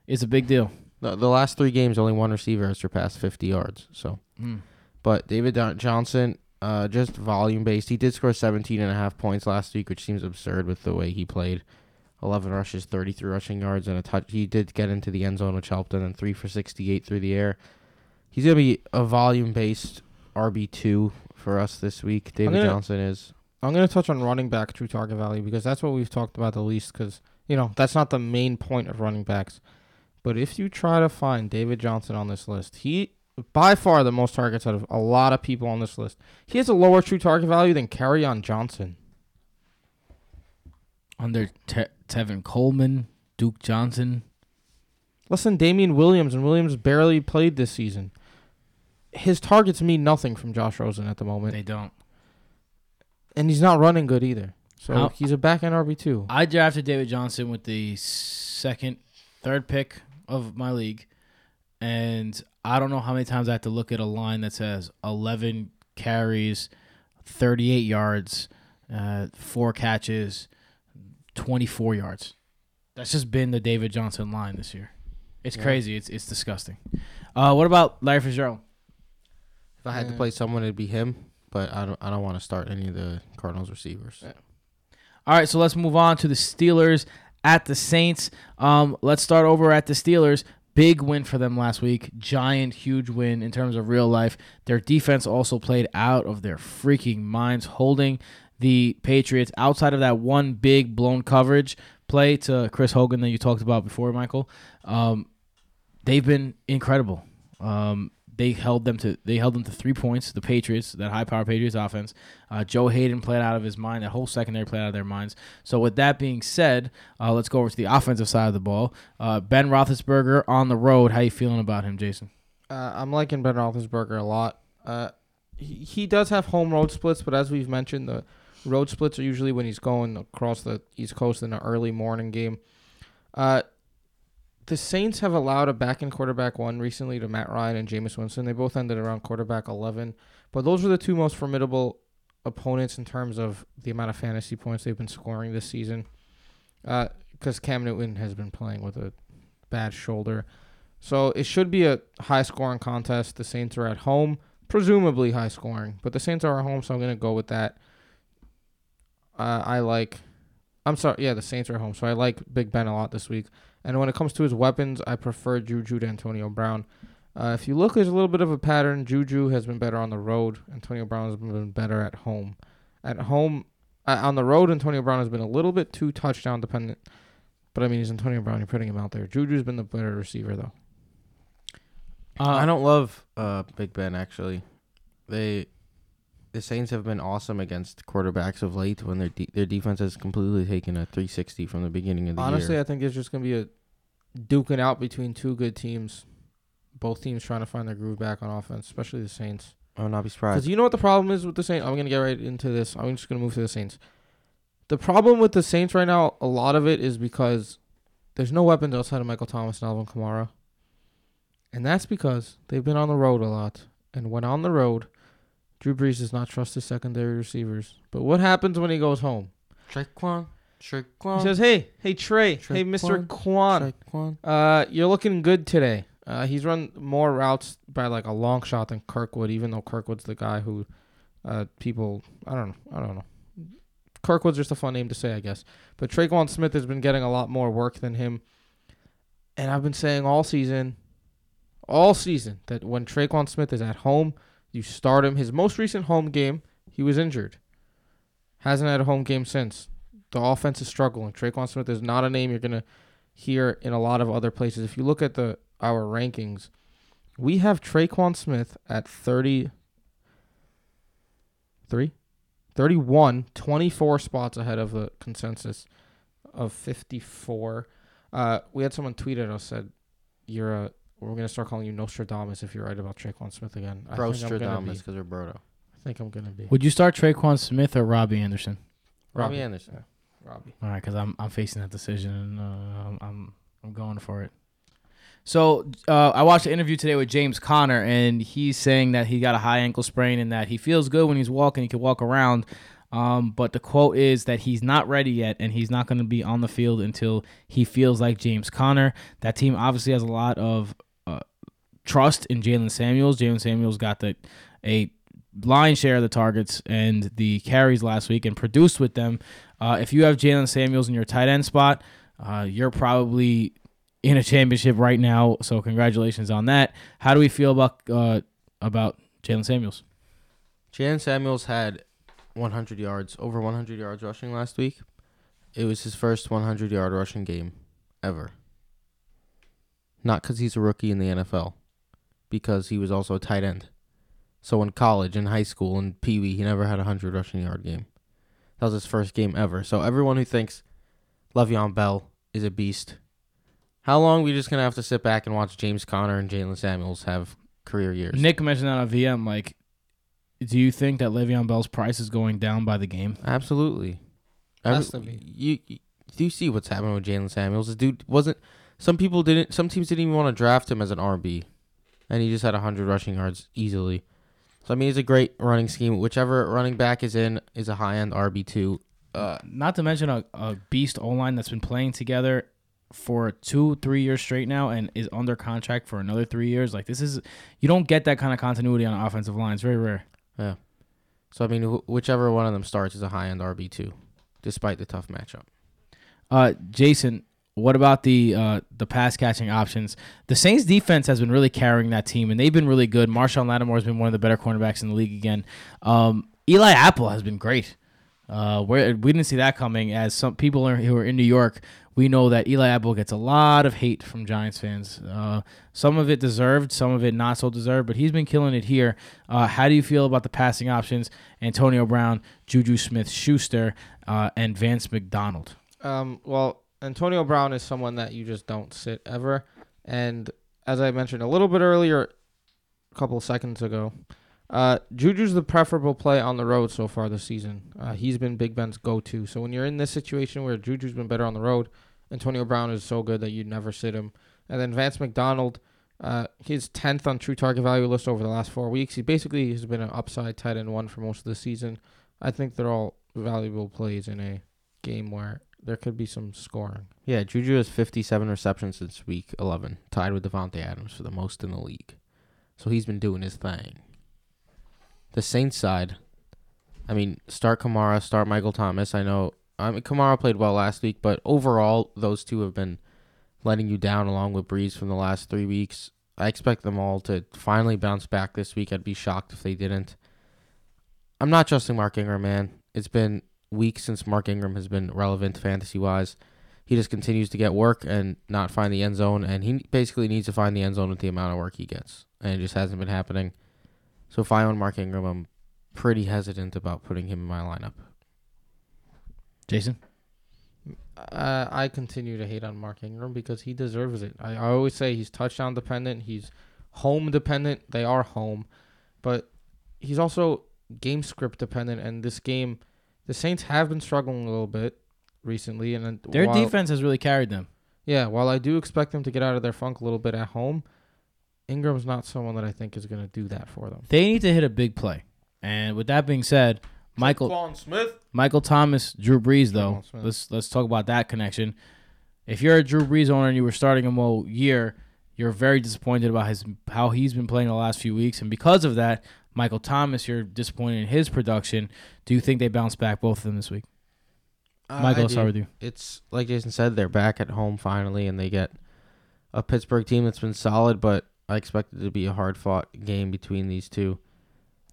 is a big deal. The, the last three games, only one receiver has surpassed 50 yards. So, Mm. but David Johnson, uh, just volume based. He did score 17 and a half points last week, which seems absurd with the way he played. 11 rushes, 33 rushing yards, and a touch. He did get into the end zone, which helped, and then three for 68 through the air. He's gonna be a volume based RB two for us this week. David gonna- Johnson is. I'm going to touch on running back true target value because that's what we've talked about the least. Because you know that's not the main point of running backs. But if you try to find David Johnson on this list, he by far the most targets out of a lot of people on this list. He has a lower true target value than on Johnson. Under Te- Tevin Coleman, Duke Johnson. Listen, Damien Williams and Williams barely played this season. His targets mean nothing from Josh Rosen at the moment, They don't. and he's not running good either. So How- he's a back end RB two. I drafted David Johnson with the second, third pick of my league, and I don't know how many times I have to look at a line that says 11 carries, 38 yards, uh, four catches, 24 yards. That's just been the David Johnson line this year. It's Yeah. crazy. It's it's disgusting. Uh, what about Larry Fitzgerald? If I had to play someone, it'd be him. But I don't. I don't want to start any of the Cardinals receivers. Yeah. All right, so let's move on to the Steelers at the Saints. Um, let's start over at the Steelers. Big win for them last week. Giant, huge win in terms of real life. Their defense also played out of their freaking minds, holding the Patriots outside of that one big blown coverage play to Chris Hogan that you talked about before, Michael. Um, they've been incredible. Um, they held them to they held them to three points. The Patriots, that high power Patriots offense. Uh, Joe Haden played out of his mind. That whole secondary played out of their minds. So with that being said, uh, let's go over to the offensive side of the ball. Uh, ben Roethlisberger on the road. How you feeling about him, Jason? Uh, I'm liking Ben Roethlisberger a lot. Uh, he, he does have home road splits, but as we've mentioned, the road splits are usually when he's going across the East Coast in an early morning game. Uh, the Saints have allowed a back end quarterback one recently to Matt Ryan and Jameis Winston. They both ended around quarterback 11, but those are the two most formidable opponents in terms of the amount of fantasy points they've been scoring this season. Because Cam Newton has been playing with a bad shoulder. So it should be a high scoring contest. The Saints are at home, presumably high scoring, but the Saints are at home, so I'm going to go with that. Uh, I like, I'm sorry, yeah, the Saints are at home, so I like Big Ben a lot this week. And when it comes to his weapons, I prefer Juju to Antonio Brown. Uh, if you look, there's a little bit of a pattern. Juju has been better on the road. Antonio Brown has been better at home. At home, uh, on the road, Antonio Brown has been a little bit too touchdown dependent. But I mean, he's Antonio Brown. You're putting him out there. Juju's been the better receiver, though. Uh, I don't love uh, Big Ben actually. They the Saints have been awesome against quarterbacks of late when their de- their defense has completely taken a 360 from the beginning of the Honestly, year. Honestly, I think it's just gonna be a duking out between two good teams. Both teams trying to find their groove back on offense, especially the Saints. I would not be surprised. Because you know what the problem is with the Saints. I'm gonna get right into this. I'm just gonna move to the Saints. The problem with the Saints right now, a lot of it is because there's no weapons outside of Michael Thomas and Alvin Kamara, and that's because they've been on the road a lot. And when on the road, Drew Brees does not trust his secondary receivers. But what happens when he goes home? trey Tre'Quan, Tre'Quan, He says, "Hey, hey Trey, hey Mister Quan, Tre'Quan. uh, you're looking good today." Uh, he's run more routes by like a long shot than Kirkwood, even though Kirkwood's the guy who, uh, people I don't know, I don't know. Kirkwood's just a fun name to say, I guess. But Trey Tre'Quan Smith has been getting a lot more work than him, and I've been saying all season, all season that when Tre'Quan Smith is at home, you start him. His most recent home game, he was injured. Hasn't had a home game since. The offense is struggling. Tre'Quan Smith is not a name you're gonna hear in a lot of other places. If you look at the our rankings, we have Tre'Quan Smith at 30 3 31 24 spots ahead of the consensus of 54. Uh, we had someone tweet at us said you're a we're gonna start calling you Nostradamus if you're right about Tre'Quan Smith again. I think I'm gonna be- Brostradamus because they're Brodo. I think I'm gonna be Would you start Tre'Quan Smith or Robbie Anderson? Robbie Anderson. Robbie. All right, because I'm I'm facing that decision and uh, I'm, I'm I'm going for it. So uh, I watched an interview today with James Conner, and he's saying that he got a high ankle sprain and that he feels good when he's walking. He can walk around, um, but the quote is that he's not ready yet, and he's not going to be on the field until he feels like James Conner. That team obviously has a lot of trust in Jaylen Samuels. Jaylen Samuels got the a lion share of the targets and the carries last week and produced with them. Uh, if you have Jaylen Samuels in your tight end spot, uh, you're probably in a championship right now. So congratulations on that. How do we feel about uh, about Jaylen Samuels? Jaylen Samuels had 100 yards, over 100 yards rushing last week. It was his first 100 yard rushing game ever. Not because he's a rookie in the NFL, because he was also a tight end. So in college, in high school, in Pee Wee, he never had a 100 rushing yard game. That was his first game ever. So everyone who thinks Le'Veon Bell is a beast, how long we just going to have to sit back and watch James Conner and Jaylen Samuels have career years? Nick mentioned that on VM. Like, do you think that Le'Veon Bell's price is going down by the game? Absolutely. Has to be. You, you do you see what's happening with Jaylen Samuels? This dude wasn't. Some people didn't. Some teams didn't even want to draft him as an RB, and he just had hundred rushing yards easily. So I mean, it's a great running scheme. Whichever running back is in is a high end RB two. Uh, Not to mention a, a beast O line that's been playing together for two, three years straight now and is under contract for another three years. Like, this is, you don't get that kind of continuity on offensive lines. Very rare. Yeah. So I mean, wh- whichever one of them starts is a high end RB two, despite the tough matchup. Uh, Jason, what about the uh, the pass catching options? The Saints defense has been really carrying that team, and they've been really good. Marshon Lattimore has been one of the better cornerbacks in the league again. Um, Eli Apple has been great. Uh, we didn't see that coming. As some people are, who are in New York, we know that Eli Apple gets a lot of hate from Giants fans. Uh, some of it deserved, some of it not so deserved, but he's been killing it here. Uh, how do you feel about the passing options? Antonio Brown, Juju Smith Schuster, uh, and Vance McDonald. Um, well, Antonio Brown is someone that you just don't sit ever. And as I mentioned a little bit earlier, a couple of seconds ago, uh, Juju's the preferable play on the road so far this season. Uh, he's been Big Ben's go-to. So when you're in this situation where Juju's been better on the road, Antonio Brown is so good that you'd never sit him. And then Vance McDonald, uh, he's 10th on true target value list over the last four weeks. He basically has been an upside tight end one for most of the season. I think they're all valuable plays in a game where there could be some scoring. Yeah, Juju has 57 receptions since week 11, tied with Davante Adams for the most in the league. So he's been doing his thing. The Saints side, I mean, start Kamara, start Michael Thomas. I know I mean, Kamara played well last week, but overall, those two have been letting you down along with Brees from the last three weeks. I expect them all to finally bounce back this week. I'd be shocked if they didn't. I'm not trusting Mark Ingram, man. It's been weeks since Mark Ingram has been relevant fantasy wise he just continues to get work and not find the end zone, and he basically needs to find the end zone with the amount of work he gets, and it just hasn't been happening. So if I own Mark Ingram, I'm pretty hesitant about putting him in my lineup. Jason? Uh, I continue to hate on Mark Ingram because he deserves it. I, I always say he's touchdown dependent. He's home dependent. They are home, but he's also game script dependent. And this game, the Saints have been struggling a little bit recently. And Their while- defense has really carried them. yeah, while I do expect them to get out of their funk a little bit at home, Ingram's not someone that I think is going to do that for them. They need to hit a big play. And with that being said, Michael Smith. Michael Thomas, Drew Brees though. Let's let's talk about that connection. If you're a Drew Brees owner and you were starting him all year, you're very disappointed about his how he's been playing the last few weeks, and because of that, Michael Thomas, you're disappointed in his production. Do you think they bounce back both of them this week? Michael, I'll start with you. It's like Jason said, they're back at home finally, and they get a Pittsburgh team that's been solid, but I expect it to be a hard fought game between these two,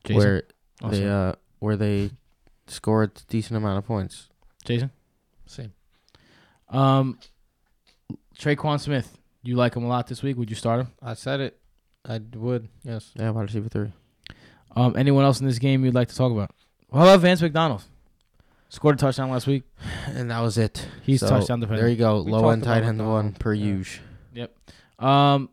Jason. where Oh, they sorry. uh where they score a decent amount of points. Jason. Same. Um, Tre'Quan Smith, you like him a lot this week. Would you start him? I said it. I would. Yes. Yeah, wide receiver three. Um, anyone else in this game you'd like to talk about? Well, How about Vance McDonald? Scored a touchdown last week. And that was it. He's So, touchdown dependent. There you go. We Low end tight end McDonald. one per Yeah. Yep. Um,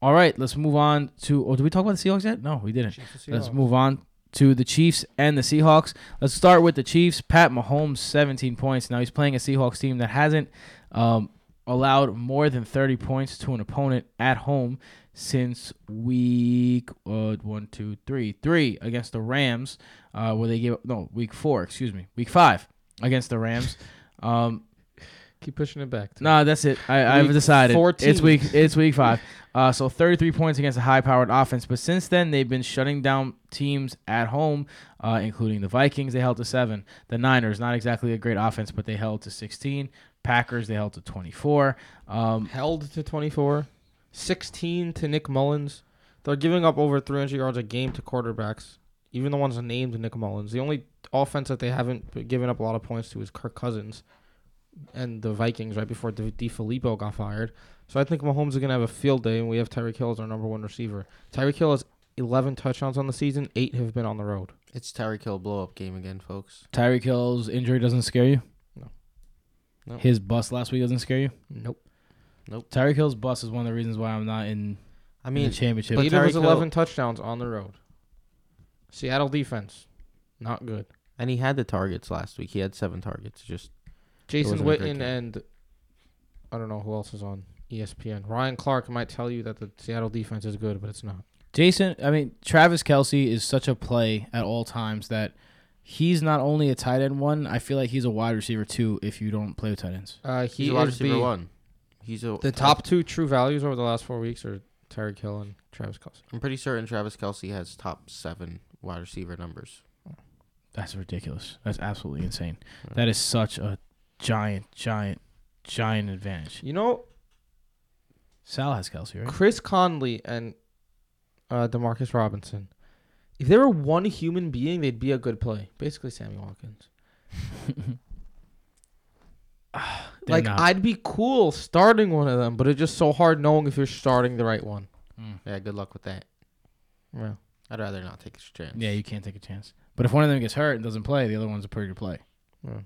all right, let's move on to. Oh, did we talk about the Seahawks yet? No, we didn't. Let's move on to the Chiefs and the Seahawks. Let's start with the Chiefs. Pat Mahomes, 17 points. Now he's playing a Seahawks team that hasn't um, allowed more than 30 points to an opponent at home since week uh, one, two, three, three against the Rams, uh, where they gave up no week four, excuse me, week five against the Rams. Um, Keep pushing it back. no, that's it. I, I've decided. 14. It's week. It's week five. Uh, so 33 points against a high-powered offense. But since then, they've been shutting down teams at home, uh, including the Vikings. They held to seven. The Niners, not exactly a great offense, but they held to 16. Packers, they held to 24. Um, held to 24, 16 to Nick Mullens. They're giving up over 300 yards a game to quarterbacks, even the ones named Nick Mullens. The only offense that they haven't given up a lot of points to is Kirk Cousins, and the Vikings right before De, DeFilippo got fired. So I think Mahomes is gonna have a field day, and we have Tyreek Hill as our number one receiver. Tyreek Hill has 11 touchdowns on the season. Eight have been on the road. It's Tyreek Hill blow up game again, folks. Tyreek Hill's injury doesn't scare you. No. No. His bust last week doesn't scare you. Nope. Nope. Tyreek Hill's bust is one of the reasons why I'm not in, I in mean, the championship. But Eight of his Tyreek Hill- 11 touchdowns on the road. Seattle defense, not good. and he had the targets last week. He had seven targets. Just Jason wasn't a great Witten and I don't know who else is on ESPN. Ryan Clark might tell you that the Seattle defense is good, but it's not. Jason, I mean, Travis Kelce is such a play at all times that he's not only a tight end one, I feel like he's a wide receiver too if you don't play with tight ends. Uh, he's a wide is receiver the, one. He's a the top two true values over the last four weeks are Tyreek Hill and Travis Kelce. I'm pretty certain Travis Kelce has top seven wide receiver numbers. That's ridiculous. That's absolutely insane. Yeah. That is such a giant, giant, giant advantage. You know, Sal has Kelce, right? Chris Conley and uh, Demarcus Robinson. If they were one human being, they'd be a good play. Basically, Sammy Watkins. Like not. I'd be cool starting one of them, but it's just so hard knowing if you're starting the right one. Mm. Yeah, good luck with that. Yeah. I'd rather not take a chance. Yeah, you can't take a chance. But if one of them gets hurt and doesn't play, the other one's a pretty good play. yeah.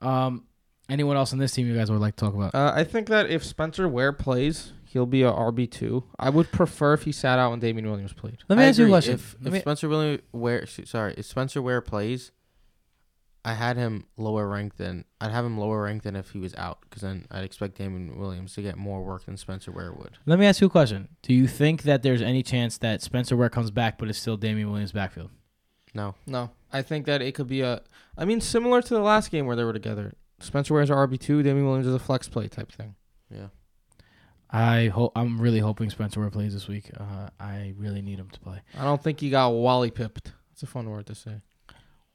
Um, anyone else on this team you guys would like to talk about? Uh, I think that if Spencer Ware plays, he'll be a RB two. I would prefer if he sat out when Damien Williams played. Let me I ask you a question. If, if me- Spencer Ware, Ware, sorry, if Spencer Ware plays, I had him lower ranked than I'd have him lower ranked than if he was out because then I'd expect Damon Williams to get more work than Spencer Ware would. Let me ask you a question. Do you think that there's any chance that Spencer Ware comes back, but it's still Damien Williams' backfield? No, No, I think that it could be a. I mean, similar to the last game where they were together. Spencer Ware's a RB two. Damien Williams is a flex play type thing. yeah, I hope. I'm really hoping Spencer Ware plays this week. Uh, I really need him to play. I don't think he got Wally pipped. That's a fun word to say.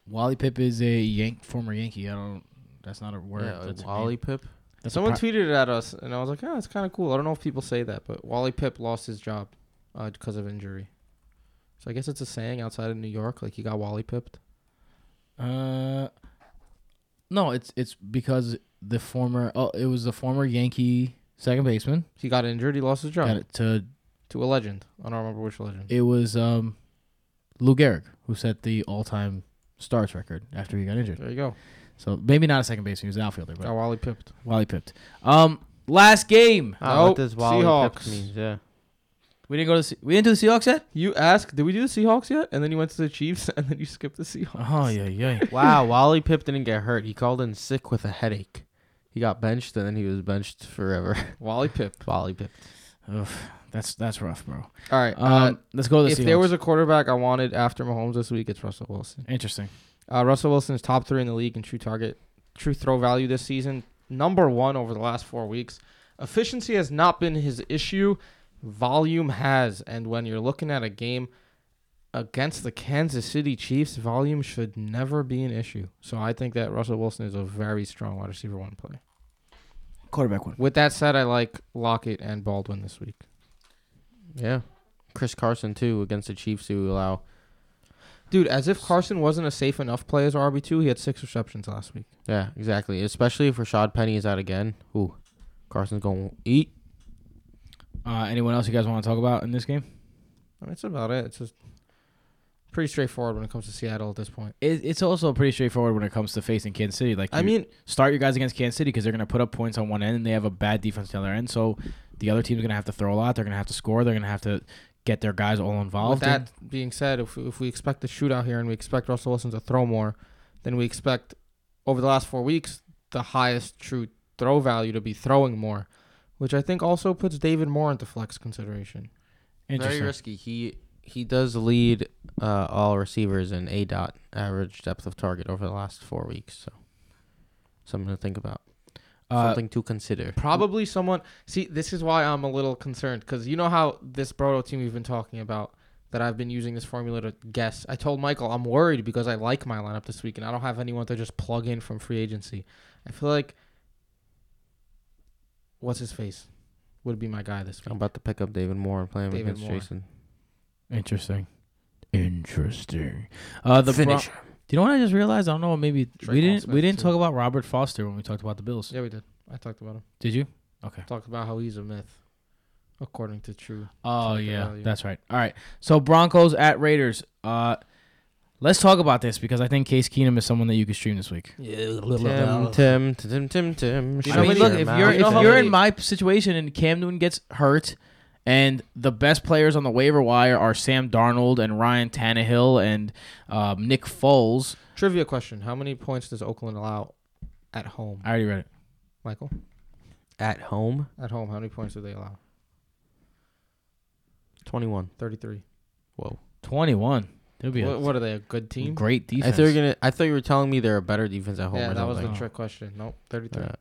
Wally Pipp is a Yank former Yankee. I don't. That's not a word. yeah. that's Wally name. Pip. That's Someone pri- tweeted it at us, and I was like, "Oh, it's kind of cool." I don't know if people say that, but Wally Pipp lost his job uh, because of injury. So I guess it's a saying outside of New York, like he got Wally pipped. Uh, no, it's it's because the former. Oh, it was the former Yankee second baseman. He got injured. He lost his job Got it to. to a legend. I don't remember which legend. It was um, Lou Gehrig who set the all-time starts record after he got injured. There you go. So maybe not a second baseman. He was an outfielder, Got Wally pipped. Wally pipped. Um, last game. Ah, Nope, what does Wally Seahawks. Pip means? Yeah, We didn't go to. Se- we didn't do the Seahawks yet. You asked, did we do the Seahawks yet? And then you went to the Chiefs, and then you skipped the Seahawks. Oh yeah, yeah. wow. Wally Pipp didn't get hurt. He called in sick with a headache. He got benched and then he was benched forever. Wally pipped. Wally Pipp. That's that's rough, bro. All right. Um, Uh, let's go to the if Seahawks. there was a quarterback I wanted after Mahomes this week, it's Russell Wilson. interesting. Uh, Russell Wilson is top three in the league in true target, true throw value this season. Number one over the last four weeks. Efficiency has not been his issue. Volume has. And when you're looking at a game against the Kansas City Chiefs, volume should never be an issue. So I think that Russell Wilson is a very strong wide receiver one play. Quarterback one. With that said, I like Lockett and Baldwin this week. Yeah. Chris Carson too against the Chiefs who allow Dude, as if Carson wasn't a safe enough play as RB2, he had six receptions last week. Yeah, exactly. Especially if Rashaad Penny is out again. Ooh. Carson's going to eat. Uh, anyone else you guys want to talk about in this game? I mean, that's about it. It's just pretty straightforward when it comes to Seattle at this point. It, it's also pretty straightforward when it comes to facing Kansas City. Like, I mean, start your guys against Kansas City because they're going to put up points on one end and they have a bad defense on the other end. So the other team's going to have to throw a lot. They're going to have to score. They're going to have to get their guys all with involved. that being said, if, if we expect a shootout here and we expect Russell Wilson to throw more, then we expect over the last four weeks the highest true throw value to be throwing more, which I think also puts David Moore into flex consideration. Very risky. He he does lead uh, all receivers in aDOT average depth of target over the last four weeks. So something to think about. Uh, something to consider. Probably someone. See, this is why I'm a little concerned because you know how this Brodo team we've been talking about that I've been using this formula to guess. I told Michael I'm worried because I like my lineup this week and I don't have anyone to just plug in from free agency. I feel like what's his face would be my guy this week. I'm about to pick up David Moore and play him David against Moore. Jason. Interesting. Interesting. Uh, the Finish Bron- Do you know what I just realized? I don't know. Maybe Tre'Quan we didn't Smith, we didn't too. talk about Robert Foster when we talked about the Bills. Yeah, we did. I talked about him. Did you? Okay. Talked about how he's a myth, according to True. Oh Check yeah, out, yeah. that's right. All right. So Broncos at Raiders. Uh, let's talk about this because I think Case Keenum is someone that you could stream this week. Yeah, Tim, Tim, Tim, Tim, Tim. You I mean, look, if you're mouth. You know if you're in my situation and Cam Newton gets hurt, and the best players on the waiver wire are Sam Darnold and Ryan Tannehill and um, Nick Foles. Trivia question: How many points does Oakland allow at home? I already read it. Michael, at home, at home, how many points do they allow? twenty-one. Thirty-three. Whoa. Twenty-one. They'll be a What, what are they? A good team? great I defense. thought you were gonna. I thought you were telling me they're a better defense at home. Yeah, or that was the something. trick question. Nope, thirty-three. Yeah.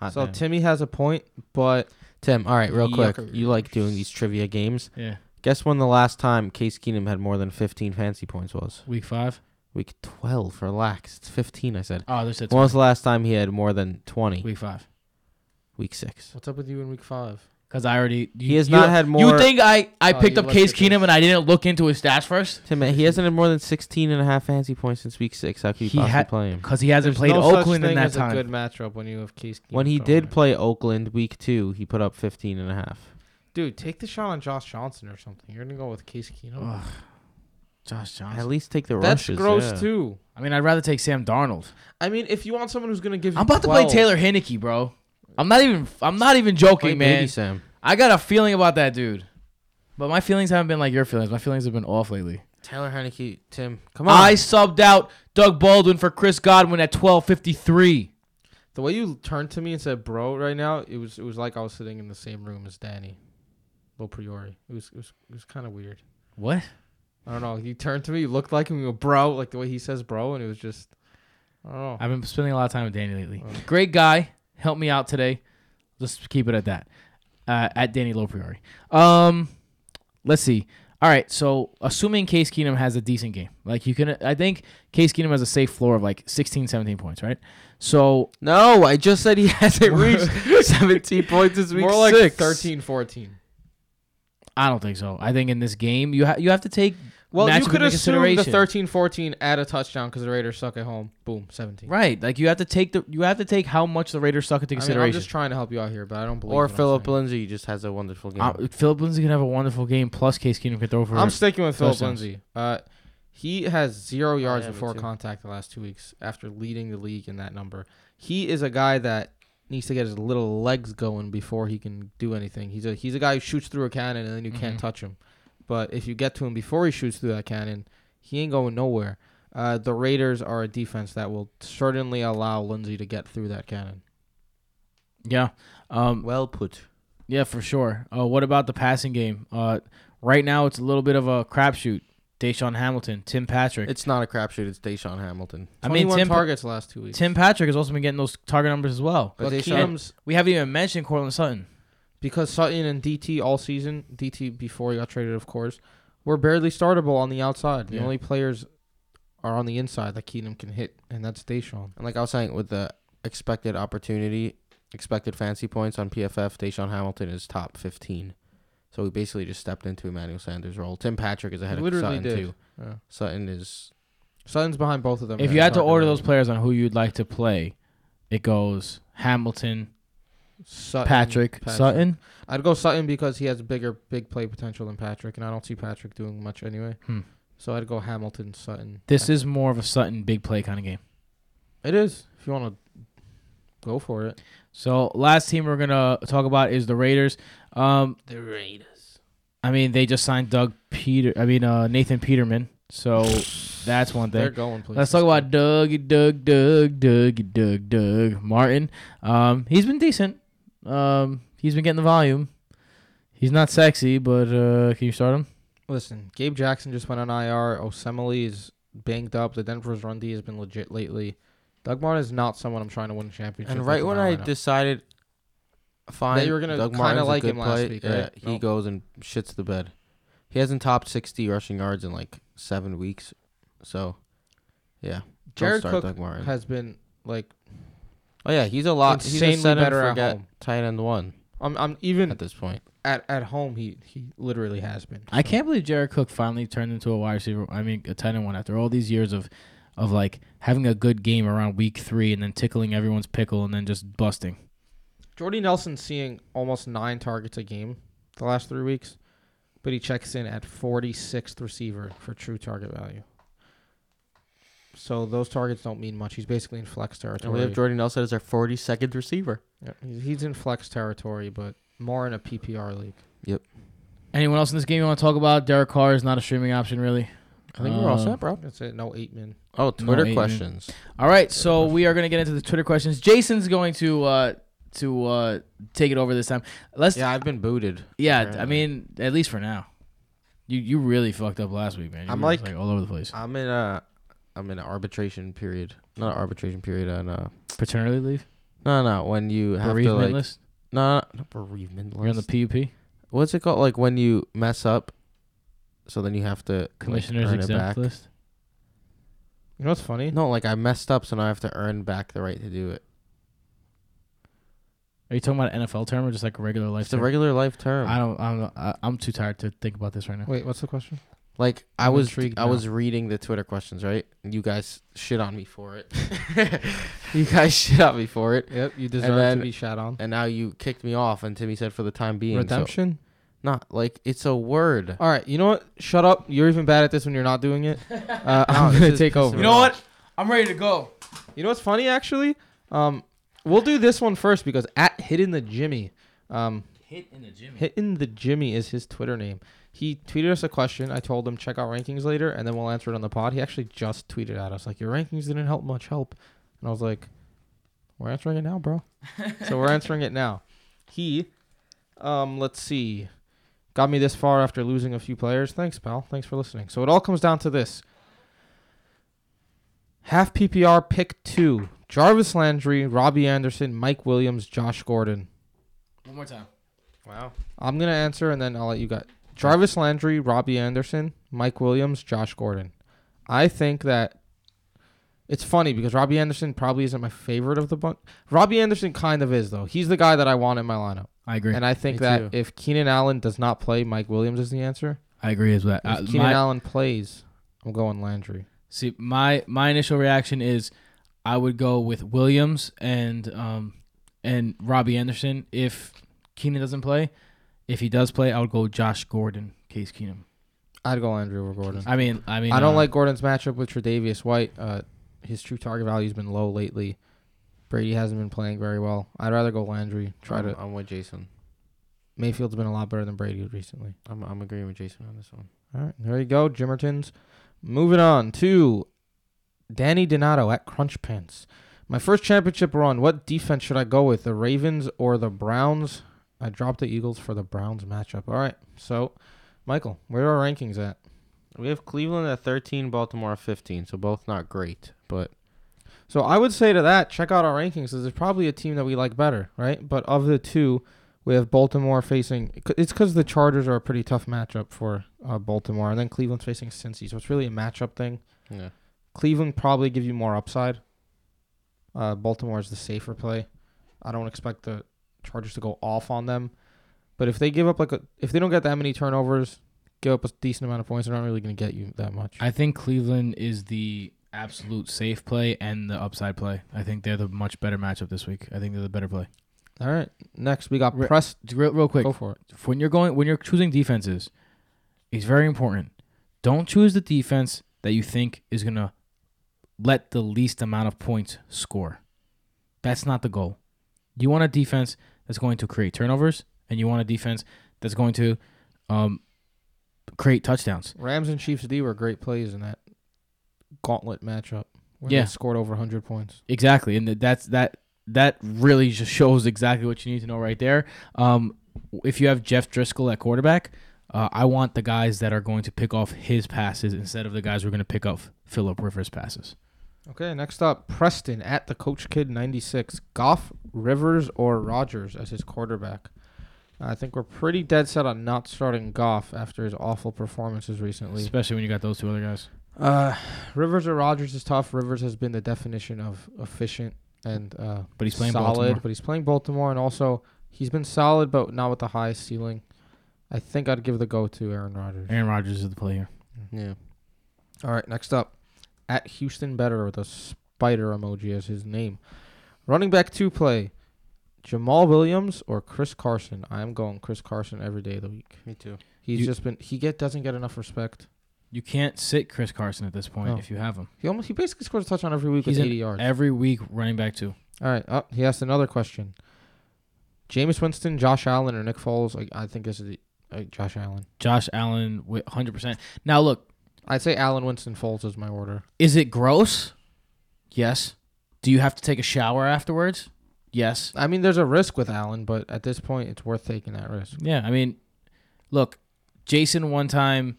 Hot So damn. Timmy has a point, but Tim, all right, real quick. Yuckers. You like doing these trivia games? yeah. Guess when the last time Case Keenum had more than 15 fancy points was? Week five. Week 12. Relax. It's 15, I said. Oh, there's it. When was the last time he had more than 20? Week five. Week 6. what's up with you in week five? Because I already. You, He has you- not had more. You think I I Oh, picked up looked Case Keenum this. and I didn't look into his stats first? Tim, he hasn't had more than 16 and a half fancy points since week 6. How could you He possibly had- play him? Because he hasn't There's played no such Oakland in thing that as time. a good matchup when you have Case. Keenum When he did there. play Oakland week 2, he put up 15 and a half. dude, take the shot on Josh Johnson or something. You're gonna go with Case Keenum. Ugh. Josh Johnson. At least take the That's rushes. gross yeah. too. I mean, I'd rather take Sam Darnold. I mean, if you want someone who's gonna give, you I'm about to play Taylor Heinicke, bro. I'm not even. I'm not even joking, Play man. Baby Sam. I got a feeling about that dude, but my feelings haven't been like your feelings. My feelings have been off lately. Taylor Heinicke. Tim, come on. I subbed out Doug Baldwin for Chris Godwin at 12:53. The way you turned to me and said "bro" right now, it was it was like I was sitting in the same room as Danny, Lo Priori. It was it was it was kind of weird. What? I don't know. You turned to me, you looked like him, you go, bro, like the way he says bro, and it was just, I don't know. I've been spending a lot of time with Danny lately. Oh. Great guy. Helped me out today. Let's keep it at that. Uh, at Danny Lopriori. Um, let's see. All right. So assuming Case Keenum has a decent game, like you can, I think Case Keenum has a safe floor of like 16, 17 points, right? So No, I just said he hasn't reached 17 points this week More like six. 13, 14. I don't think so. I think in this game you ha- you have to take Well, you could into assume the consideration. 13, 14 add a touchdown because the Raiders suck at home. Boom, 17. right. Like you have to take the you have to take how much the Raiders suck into I mean, I'm consideration. just trying to help you out here, but I don't believe Or Philip saying. Lindsay just has a wonderful game. uh, Philip Lindsay can have a wonderful game. Plus Case Keenum can throw for. I'm sticking with Philip. Lindsay. Uh, he has zero yards before contact the last two weeks after leading the league in that number. He is a guy that needs to get his little legs going before he can do anything. He's a he's a guy who shoots through a cannon and then you can't Mhm. touch him. But if you get to him before he shoots through that cannon, he ain't going nowhere. Uh, the Raiders are a defense that will certainly allow Lindsay to get through that cannon. yeah. Um. well put. Yeah, for sure. Uh, what about the passing game? Uh, right now it's a little bit of a crapshoot. DaeSean Hamilton, Tim Patrick. It's not a crapshoot. It's DaeSean Hamilton. I mean, Tim, targets the last two weeks. Tim Patrick has also been getting those target numbers as well. but But DaeSean- We haven't even mentioned Courtland Sutton. Because Sutton and DT all season, DT before he got traded, of course, were barely startable on the outside. The Yeah. only players are on the inside that Keenum can hit, and that's DaeSean. And like I was saying, with the expected opportunity, expected fancy points on PFF, DaeSean Hamilton is top 15. So he basically just stepped into Emmanuel Sanders' role. Tim Patrick is ahead of literally Sutton did. too. Yeah. Sutton is Sutton's behind both of them. If you had to order those players on who you'd like to play, it goes Hamilton, Sutton, Patrick, Sutton. I'd go Sutton because he has bigger big play potential than Patrick, and I don't see Patrick doing much anyway. Hmm. So I'd go Hamilton, Sutton. This Patrick. is more of a Sutton big play kind of game. it is. If you want to go for it, So last team we're gonna talk about is the Raiders. Um, the Raiders. I mean they just signed Doug Peter. I mean uh, Nathan Peterman. So that's one thing. they're thing. going. Places. Let's talk about Doug, Doug, Doug, Doug, Doug, Doug Martin. Um, he's been decent. Um, he's been getting the volume. He's not sexy, but uh, can you start him? Listen, Gabe Jackson just went on IR. Osemele is banged up. The Denver's run D has been legit lately. Doug Martin is not someone I'm trying to win a championship. And right when I Carolina. decided, fine, you were gonna kinda like good him last week, yeah, right? he No. goes and shits the bed. He hasn't topped 60 rushing yards in like seven weeks. So, yeah. Don't Jared Cook Doug has been like oh, yeah. He's a lot. He's insanely a set better at forget home. tight end one I'm I'm even at this point. at at home he he literally has been. I can't believe Jared Cook finally turned into a wide receiver. I mean, a tight end one after all these years of of like having a good game around week three and then tickling everyone's pickle and then just busting. Jordy Nelson seeing almost nine targets a game the last three weeks, but he checks in at 46th receiver for true target value. So those targets don't mean much. He's basically in flex territory. And we have Jordan Nelson as our 42nd receiver. Yeah, he's, he's in flex territory, but more in a PPR league. Yep. Anyone else in this game you want to talk about? Derek Carr is not a streaming option, really. I think we're all set, bro. That's it. No eight min. Oh, Twitter eight, questions. All right, so we are gonna get into the Twitter questions. Jason's going to uh, to uh, take it over this time. Let's Yeah, I've been booted. Yeah, I mean, at least for now. You you really fucked up last week, man. You I'm were just, like- all over the place. I'm in a, I'm in an arbitration period. Not an arbitration period. And uh, Paternity leave, no, no. When you have to like, list. no, not bereavement You're on list. the PUP, What's it called? Like when you mess up, so then you have to like, commissioners earn it exempt back. list. You know what's funny? No, like I messed up, so now I have to earn back the right to do it. Are you talking about an NFL term or just like a regular life It's a term? regular life term. I don't. I'm. I'm too tired to think about this right now. Wait, what's the question? Like I I'm was, I now. was reading the Twitter questions, right? And you guys shit on me for it. you guys shit on me for it, Yep, you deserve then- to be shat on. and now you kicked me off. And Timmy said for the time being, so, Redemption. not like it's a word. All right, you know what? Shut up. You're even bad at this when you're not doing it. Uh, I'm this gonna take over. You know what? I'm ready to go. You know what's funny actually? Um, we'll do this one first because at Hidden the Jimmy, um, Hit in the gym. Hidden the Jimmy is his Twitter name. He tweeted us a question. I told him check out rankings later, and then we'll answer it on the pod. He actually just tweeted at us like your rankings didn't help much help, and I was like, we're answering it now, bro. so we're answering it now. He, um, let's see, got me this far after losing a few players. Thanks, pal. Thanks for listening. So it all comes down to this. Half PPR pick two: Jarvis Landry, Robbie Anderson, Mike Williams, Josh Gordon. One more time. Wow. I'm gonna answer and then I'll let you guys. Jarvis Landry, Robbie Anderson, Mike Williams, Josh Gordon. I think that it's funny because Robbie Anderson probably isn't my favorite of the bunch. Robbie Anderson kind of is though. He's the guy that I want in my lineup, I agree. and I think Me that too. if Keenan Allen does not play, Mike Williams is the answer. I agree as well. If Uh, Keenan my, Allen plays, I'm going Landry. see, my my initial reaction is I would go with Williams and um and Robbie Anderson if Keenan doesn't play. If he does play, I would go Josh Gordon, Case Keenum. I'd go Andrew over Gordon. I mean, I mean, I don't uh, like Gordon's matchup with Tre'Davious White. Uh, his true target value has been low lately. Brady hasn't been playing very well. I'd rather go Landry. Try I'm, to I'm with Jason. Mayfield's been a lot better than Brady recently. I'm I'm agreeing with Jason on this one. All right, there you go, Jimmertons. Moving on to Danny Donato at Crunch Pants. My first championship run. What defense should I go with? The Ravens or the Browns? I dropped the Eagles for the Browns matchup. All right, so Michael, where are our rankings at? We have Cleveland at 13, Baltimore at 15, so both not great, but So I would say to that, check out our rankings. There's probably a team that we like better, right? But of the two, we have Baltimore facing. It's because the Chargers are a pretty tough matchup for uh, Baltimore, and then Cleveland's facing Cincy. So it's really a matchup thing. yeah. Cleveland probably give you more upside. Uh, Baltimore is the safer play. I don't expect the Chargers to go off on them, but if they give up like a, if they don't get that many turnovers, give up a decent amount of points, they're not really going to get you that much. I think Cleveland is the absolute safe play and the upside play. I think they're the much better matchup this week. I think they're the better play. All right, next we got Re- Press. Real, real quick, Go for it. when you're going when you're choosing defenses, it's very important. Don't choose the defense that you think is gonna let the least amount of points score. That's not the goal. You want a defense that's going to create turnovers, and you want a defense that's going to um, create touchdowns. Rams and Chiefs D were great plays in that gauntlet matchup. Where Yeah. they scored over 100 points. Exactly, and that's that. That really just shows exactly what you need to know right there. Um, if you have Jeff Driskel at quarterback, uh, I want the guys that are going to pick off his passes instead of the guys who are going to pick off Philip Rivers' passes. Okay, next up, Preston at the Coach Kid 96. Goff, Rivers, or Rodgers as his quarterback. I think we're pretty dead set on not starting Goff after his awful performances recently. Especially when you got those two other guys. Uh, Rivers or Rodgers is tough. Rivers has been the definition of efficient and uh, But he's playing solid. Baltimore. But he's playing Baltimore, and also he's been solid, but not with the highest ceiling. I think I'd give the go to Aaron Rodgers. Aaron Rodgers is the play here. Yeah. All right, next up, at Houston Better with a spider emoji as his name. Running back two play. Jamaal Williams or Chris Carson. I am going Chris Carson every day of the week. Me too. He's You- just been he get doesn't get enough respect. You can't sit Chris Carson at this point No. if you have him. He almost he basically scores a touchdown every week He's with an 80 yards. Every week running back two. All right. Oh, he asked another question. Jameis Winston, Josh Allen, or Nick Foles? Like, I think this is the, uh, Josh Allen. Josh Allen with 100%. Now look, I'd say Allen, Winston, Foles is my order. is it gross? Yes. Do you have to take a shower afterwards? Yes. I mean, there's a risk with Allen, but at this point, it's worth taking that risk. Yeah, I mean, look, Jason one time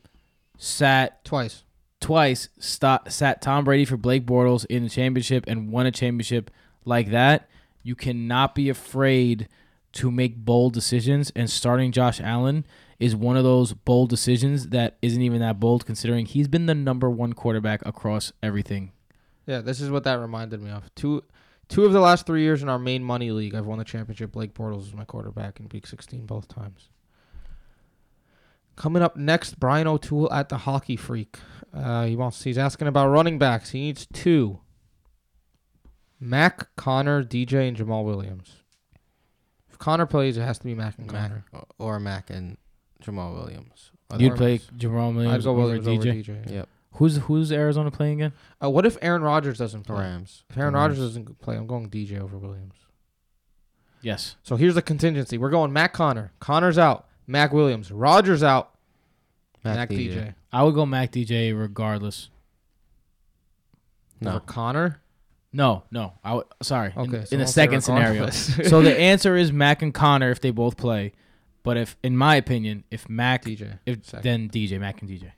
sat Twice. twice sta sat Tom Brady for Blake Bortles in the championship and won a championship like that. You cannot be afraid to make bold decisions, and starting Josh Allen is one of those bold decisions that isn't even that bold, considering he's been the number one quarterback across everything. Yeah, this is what that reminded me of. Two, two of the last three years in our main money league, I've won the championship. Blake Bortles was my quarterback in Week 16 both times. Coming up next, Brian O'Toole at the Hockey Freak. Uh, he wants. He's asking about running backs. He needs two. Mac, Conner, DJ, and Jamaal Williams. If Conner plays, it has to be Mac and Conner. Mac, or Mac and Jamaal Williams. You'd Or- play Williams, I'd Williams go over Williams DJ. over DJ. Yep. Who's who's Arizona playing again? Uh, what if Aaron Rodgers doesn't play? Rams. If Aaron The Rodgers doesn't play, I'm going DJ over Williams. Yes. So here's the contingency. We're going Mac Conner. Conner's out. Mac Williams. Rodgers out. Mac, Mac, DJ. DJ. I would go Mac DJ regardless. No. Over Conner. No, no. I w- sorry. In- Okay. in, so the second scenario. so the answer is Mac and Conner if they both play. But if, in my opinion, if Mac, DJ. if second. then DJ, Mac and DJ.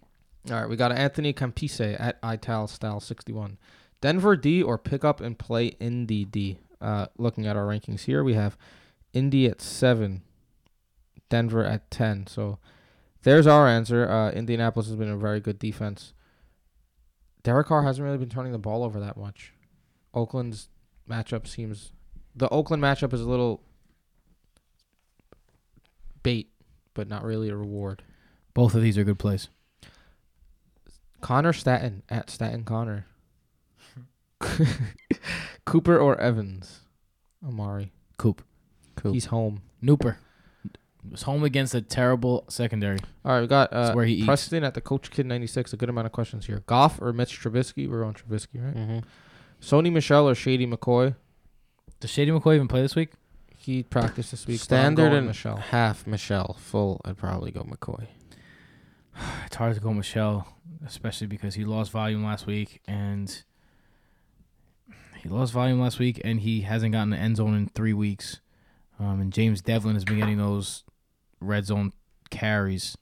All right. We got Anthony Campise at ital style 61. Denver D or pick up and play Indy D. Uh, looking at our rankings here, we have Indy at seven, Denver at ten. So there's our answer. Uh, Indianapolis has been a very good defense. Derek Carr hasn't really been turning the ball over that much. Oakland's matchup seems the Oakland matchup is a little bait, but not really a reward. Both of these are good plays. Connor Staten at Staten Connor. Cooper or Evans? Amari. Coop. Coop. He's home. Nooper. Was home against a terrible secondary. All right, we got uh, That's where he eats. Preston at the Coach Kid 96. A good amount of questions here. Goff or Mitch Trubisky? We're on Trubisky, right? Mm-hmm. Sony Michel or Shady McCoy? Does Shady McCoy even play this week? He practiced this week. but Standard and Michel. half Michel. Full, I'd probably go McCoy. It's hard to go Michel, especially because he lost volume last week and he lost volume last week and he hasn't gotten the end zone in three weeks. Um, and James Develin has been getting those red zone carries.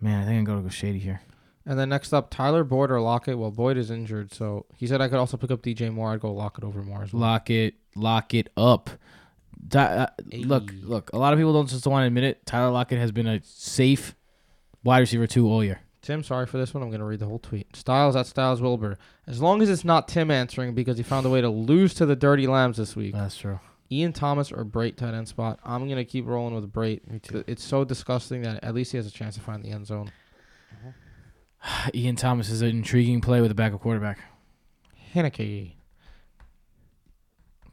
Man, I think I'm gonna go Shady here. And then next up, Tyler Boyd or Lockett. Well, Boyd is injured, so he said I could also pick up DJ Moore. I'd go Lockett over Moore as well. Lock it, lock it up. Di- uh, Look, look. A lot of people don't just want to admit it. Tyler Lockett has been a safe wide receiver two all year. Tim, sorry for this one. I'm going to read the whole tweet. Styles at Styles Wilbur. As long as it's not Tim answering because he found a way to lose to the Dirty Lambs this week. That's true. Ian Thomas or Brate tight end spot. I'm going to keep rolling with Brate. Me too. It's so disgusting that at least he has a chance to find the end zone. Ian Thomas is an intriguing play with a backup quarterback. Heinicke.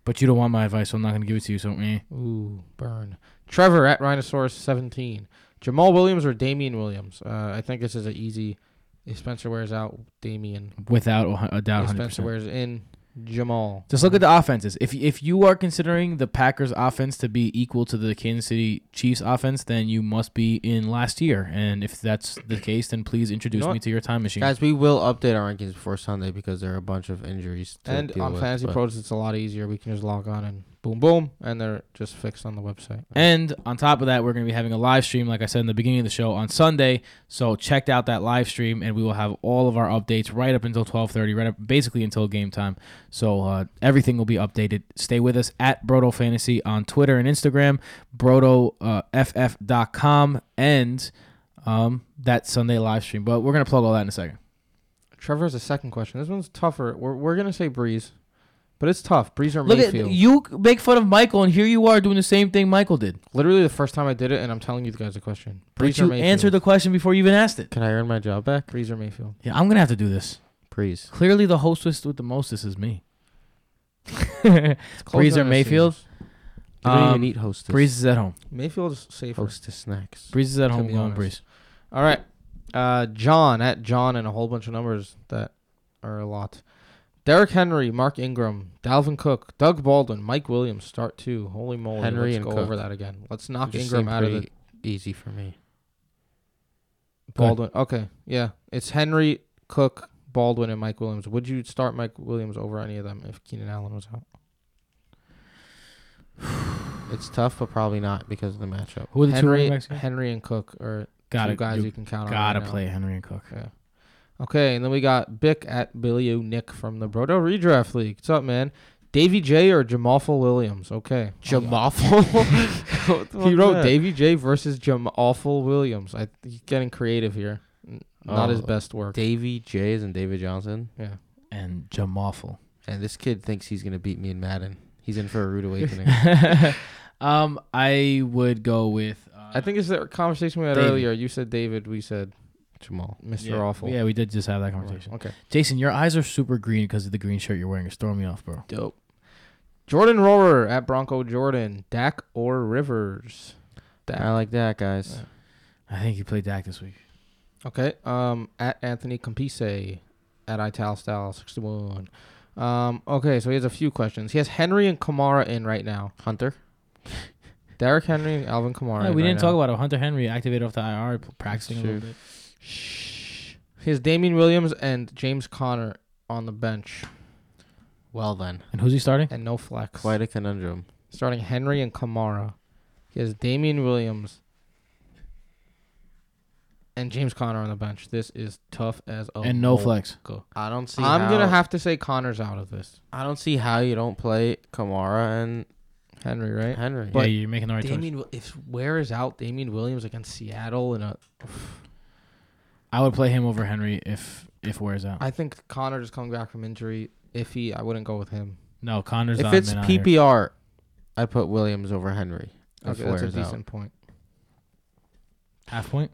But you don't want my advice, so I'm not gonna give it to you. So, eh. Ooh, burn. Trevor at Rhinosaurus 17. Jamaal Williams or Damien Williams? Uh, I think this is an easy. If Spencer Ware's out, Damien. without a doubt, If Spencer percent. Ware's in, Jamaal. Just look at the offenses. If if you are considering the Packers offense to be equal to the Kansas City Chiefs offense, then you must be in last year. And if that's the case, then please introduce know me what? to your time machine. Guys, we will update our rankings before Sunday because there are a bunch of injuries. To And deal on with, Fantasy Pros, it's a lot easier. We can just log on and boom, boom, and they're just fixed on the website. And on top of that, we're going to be having a live stream, like I said in the beginning of the show, on Sunday. So check out that live stream, and we will have all of our updates right up until twelve thirty, right up basically until game time. So uh, everything will be updated. Stay with us at Brodo Fantasy on Twitter and Instagram, BrodoFF.com, and um, that Sunday live stream. But we're gonna plug all that in a second. Trevor has a second question. This one's tougher. We're, we're going to say Brees, but it's tough. Brees or Look Mayfield. at you make fun of Michael, and here you are doing the same thing Michael did. Literally the first time I did it, and I'm telling you guys a question. But Brees or you Mayfield? answered the question before you even asked it. Can I earn my job back? Brees or Mayfield? Yeah, I'm gonna have to do this. Brees. Clearly, the hostess with the mostest is me. It's Brees or Mayfield? seems. You don't Um, even eat hostess. Brees is at home. Mayfield is safer. Hostess snacks. Brees is at home. be Going honest. Brees. All right. Uh, John at John and a whole bunch of numbers that are a lot. Derrick Henry, Mark Ingram, Dalvin Cook, Doug Baldwin, Mike Williams start two. Holy moly! Henry let's and go Cook. over that again. Let's knock Just Ingram out of the easy for me. Go ahead. Baldwin. Okay, yeah, it's Henry, Cook, Baldwin, and Mike Williams. Would you start Mike Williams over any of them if Keenan Allen was out? It's tough, but probably not because of the matchup. Who are the two Henry, running backs? Henry and Cook are Gotta two guys you you can count on. gotta right now. play Henry and Cook. Yeah. Okay, and then we got Bick at Billy O Nick from the Brodo Redraft League. What's up, man? Davy J or Jamalful Williams? Okay. Jamawful. he wrote Davy J versus Jamalful Williams. I he's getting creative here. N- Not his Oh, best work. Davy J is and David Johnson. yeah. And Jamawful. And this kid thinks he's gonna beat me in Madden. He's in for a rude awakening. um, I would go with. Uh, I think it's the conversation we had David. earlier. You said David. We said Jamaal. Mr. yeah, Awful. Yeah, we did just have that conversation. Okay. Jason, your eyes are super green because of the green shirt you're wearing. It's throwing me off, bro. Dope. Jordan Rohrer at Bronco Jordan. Dak or Rivers? Dak. I like that, guys. Yeah. I think you played Dak this week. Okay. Um, at Anthony Campise at Ital Style 61. Um, okay, so he has a few questions. He has Henry and Kamara in right now. Hunter. Derrick Henry and Alvin Kamara. Yeah, we right didn't now. talk about it. Hunter Henry activated off the IR, practicing a little bit. Shh. He has Damien Williams and James Conner on the bench Well then, And who's he starting? and no flex. quite a conundrum. Starting Henry and Kamara. He has Damien Williams and James Conner on the bench. This is tough as a and no mole. flex. I don't see. I'm gonna have to say Conner's out of this. I don't see how you don't play Kamara and Henry, right? Henry. yeah, But you're making the right choice. Damien, Wi- if Ware is out, Damien Williams against Seattle, and a, I would play him over Henry if if Ware's out. I think Conner just coming back from injury. If he, I wouldn't go with him. no, Conner's if not it's been. PPR, I put Williams over Henry. Okay, that's a Ware's out. decent point. half point.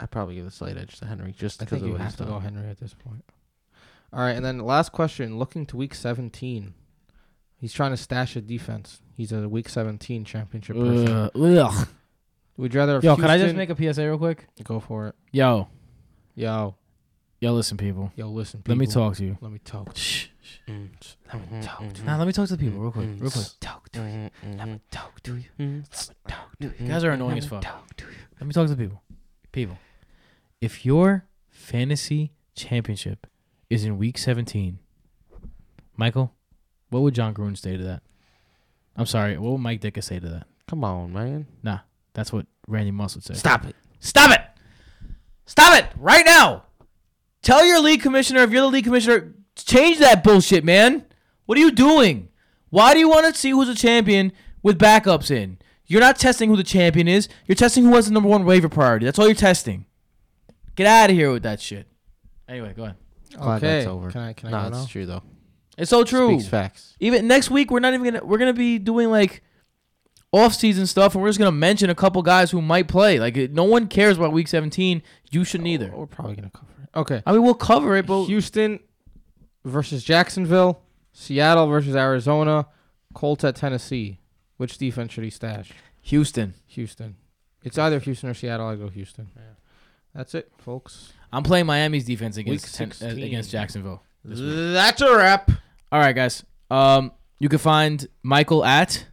I probably give a slight edge to Henry just I because think you have he's to go. Henry at this point. All right, and then last question. Looking to week 17, he's trying to stash a defense. He's a week 17 championship person. Ugh. Ugh. You rather? Yo, can I just make a PSA real quick? go for it? Yo, Yo, yo, listen, people. yo, listen. Let me talk to you. Let me talk. Shh. Mm. Let me talk to mm, mm, mm. Nah, let me talk to the people real quick. Mm. Real quick. Talk to you. Let me talk to you. mhm. Talk to you. You guys are annoying as fuck. Talk to you. Let me talk to the people. People, if your fantasy championship is in week 17, Michael, what would Jon Gruden say to that? I'm sorry. What would Mike Ditka say to that? Come on, man. Nah, that's what Randy Moss would say. Stop it. Stop it! Stop it right now! Tell your league commissioner if you're the league commissioner, change that bullshit, man. What are you doing? Why do you want to see who's a champion with backups in? You're not testing who the champion is. You're testing who has the number one waiver priority. That's all you're testing. Get out of here with that shit. Anyway, go ahead. Glad okay. that's over. Can I? Can I No, go now? it's true though. It's so true. Speaks facts. Even next week, we're not even gonna we're gonna be doing like off-season stuff, and we're just gonna mention a couple guys who might play. Like no one cares about Week 17. You shouldn't either. We're probably gonna cover it. Okay. I mean, we'll cover it, but Houston versus Jacksonville, Seattle versus Arizona, Colts at Tennessee. Which defense should he stash? Houston. Houston. It's either Houston or Seattle. I go Houston. Yeah. That's it, folks. I'm playing Miami's defense against ten, uh, against Jacksonville. That's a wrap. All right, guys. Um, you can find Michael at.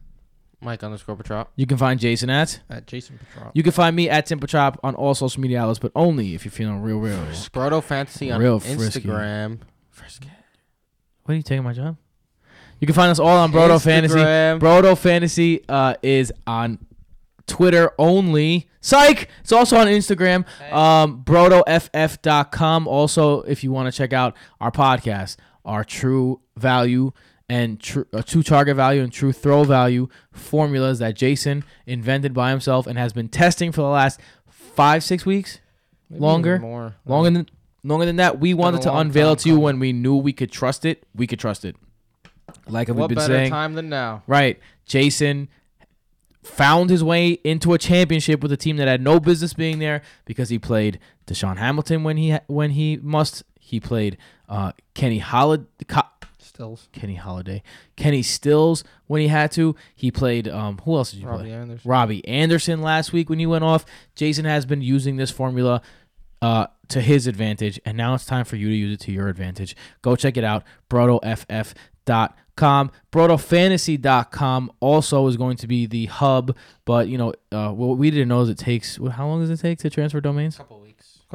Mike underscore Petrop. You can find Jason at. At Jason Petrov. You can find me at Tim Timperchop on all social media outlets, but only if you're feeling real, real. Brodo Fantasy on Real frisky. Instagram. What are you taking my job? You can find us all on Brodo Fantasy. Brodo Fantasy uh, is on Twitter only. Psych! It's also on Instagram. Um, BrodoFF.com. Also, if you want to check out our podcast, our true value and true, uh, true target value and true throw value formulas that Jason invented by himself and has been testing for the last five, six weeks. Maybe longer? More. Longer than longer than that. We wanted to unveil it to you when we knew we could trust it. We could trust it. Like we've What been better saying. time than now? Right. Jason found his way into a championship with a team that had no business being there because he played DaeSean Hamilton when he when he must He played uh, Kenny Holiday. Stills. Kenny Holiday, Kenny Stills when he had to. He played. Um, who else did you play? Robbie Anderson. Robbie Anderson last week when he went off. Jason has been using this formula uh, to his advantage, and now it's time for you to use it to your advantage. Go check it out, brotoff.com. Brotofantasy.com also is going to be the hub, but you know, uh, what we didn't know is it takes, how long does it take to transfer domains? couple weeks.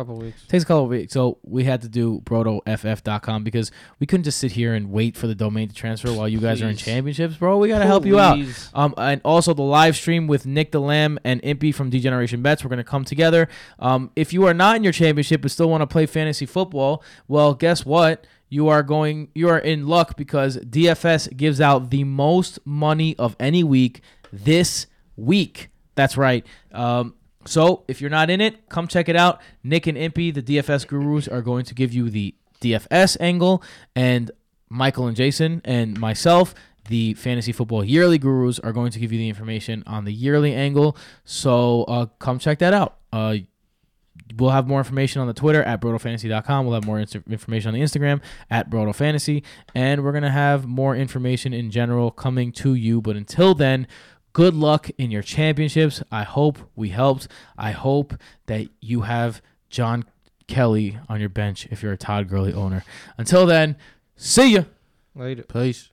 Couple weeks. takes a couple of weeks. So we had to do brotoff.com because we couldn't just sit here and wait for the domain to transfer while you guys are in championships, bro. We got to help you out. Please. Um, and also the live stream with Nick the Lamb and Impy from Degeneration Bets. We're gonna come together. Um, if you are not in your championship but still want to play fantasy football, well, guess what? You are going. You are in luck because DFS gives out the most money of any week this week. That's right. Um, so if you're not in it, come check it out. Nick and Impy, the DFS gurus, are going to give you the DFS angle, and Michael and Jason and myself, the fantasy football yearly gurus, are going to give you the information on the yearly angle. So uh, come check that out. Uh, we'll have more information on the Twitter at brotofantasy.com. We'll have more information on the Instagram at brotofantasy, and we're gonna have more information in general coming to you. But until then. Good luck in your championships. I hope we helped. I hope that you have John Kelly on your bench if you're a Todd Gurley owner. Until then, see ya. Later. Peace.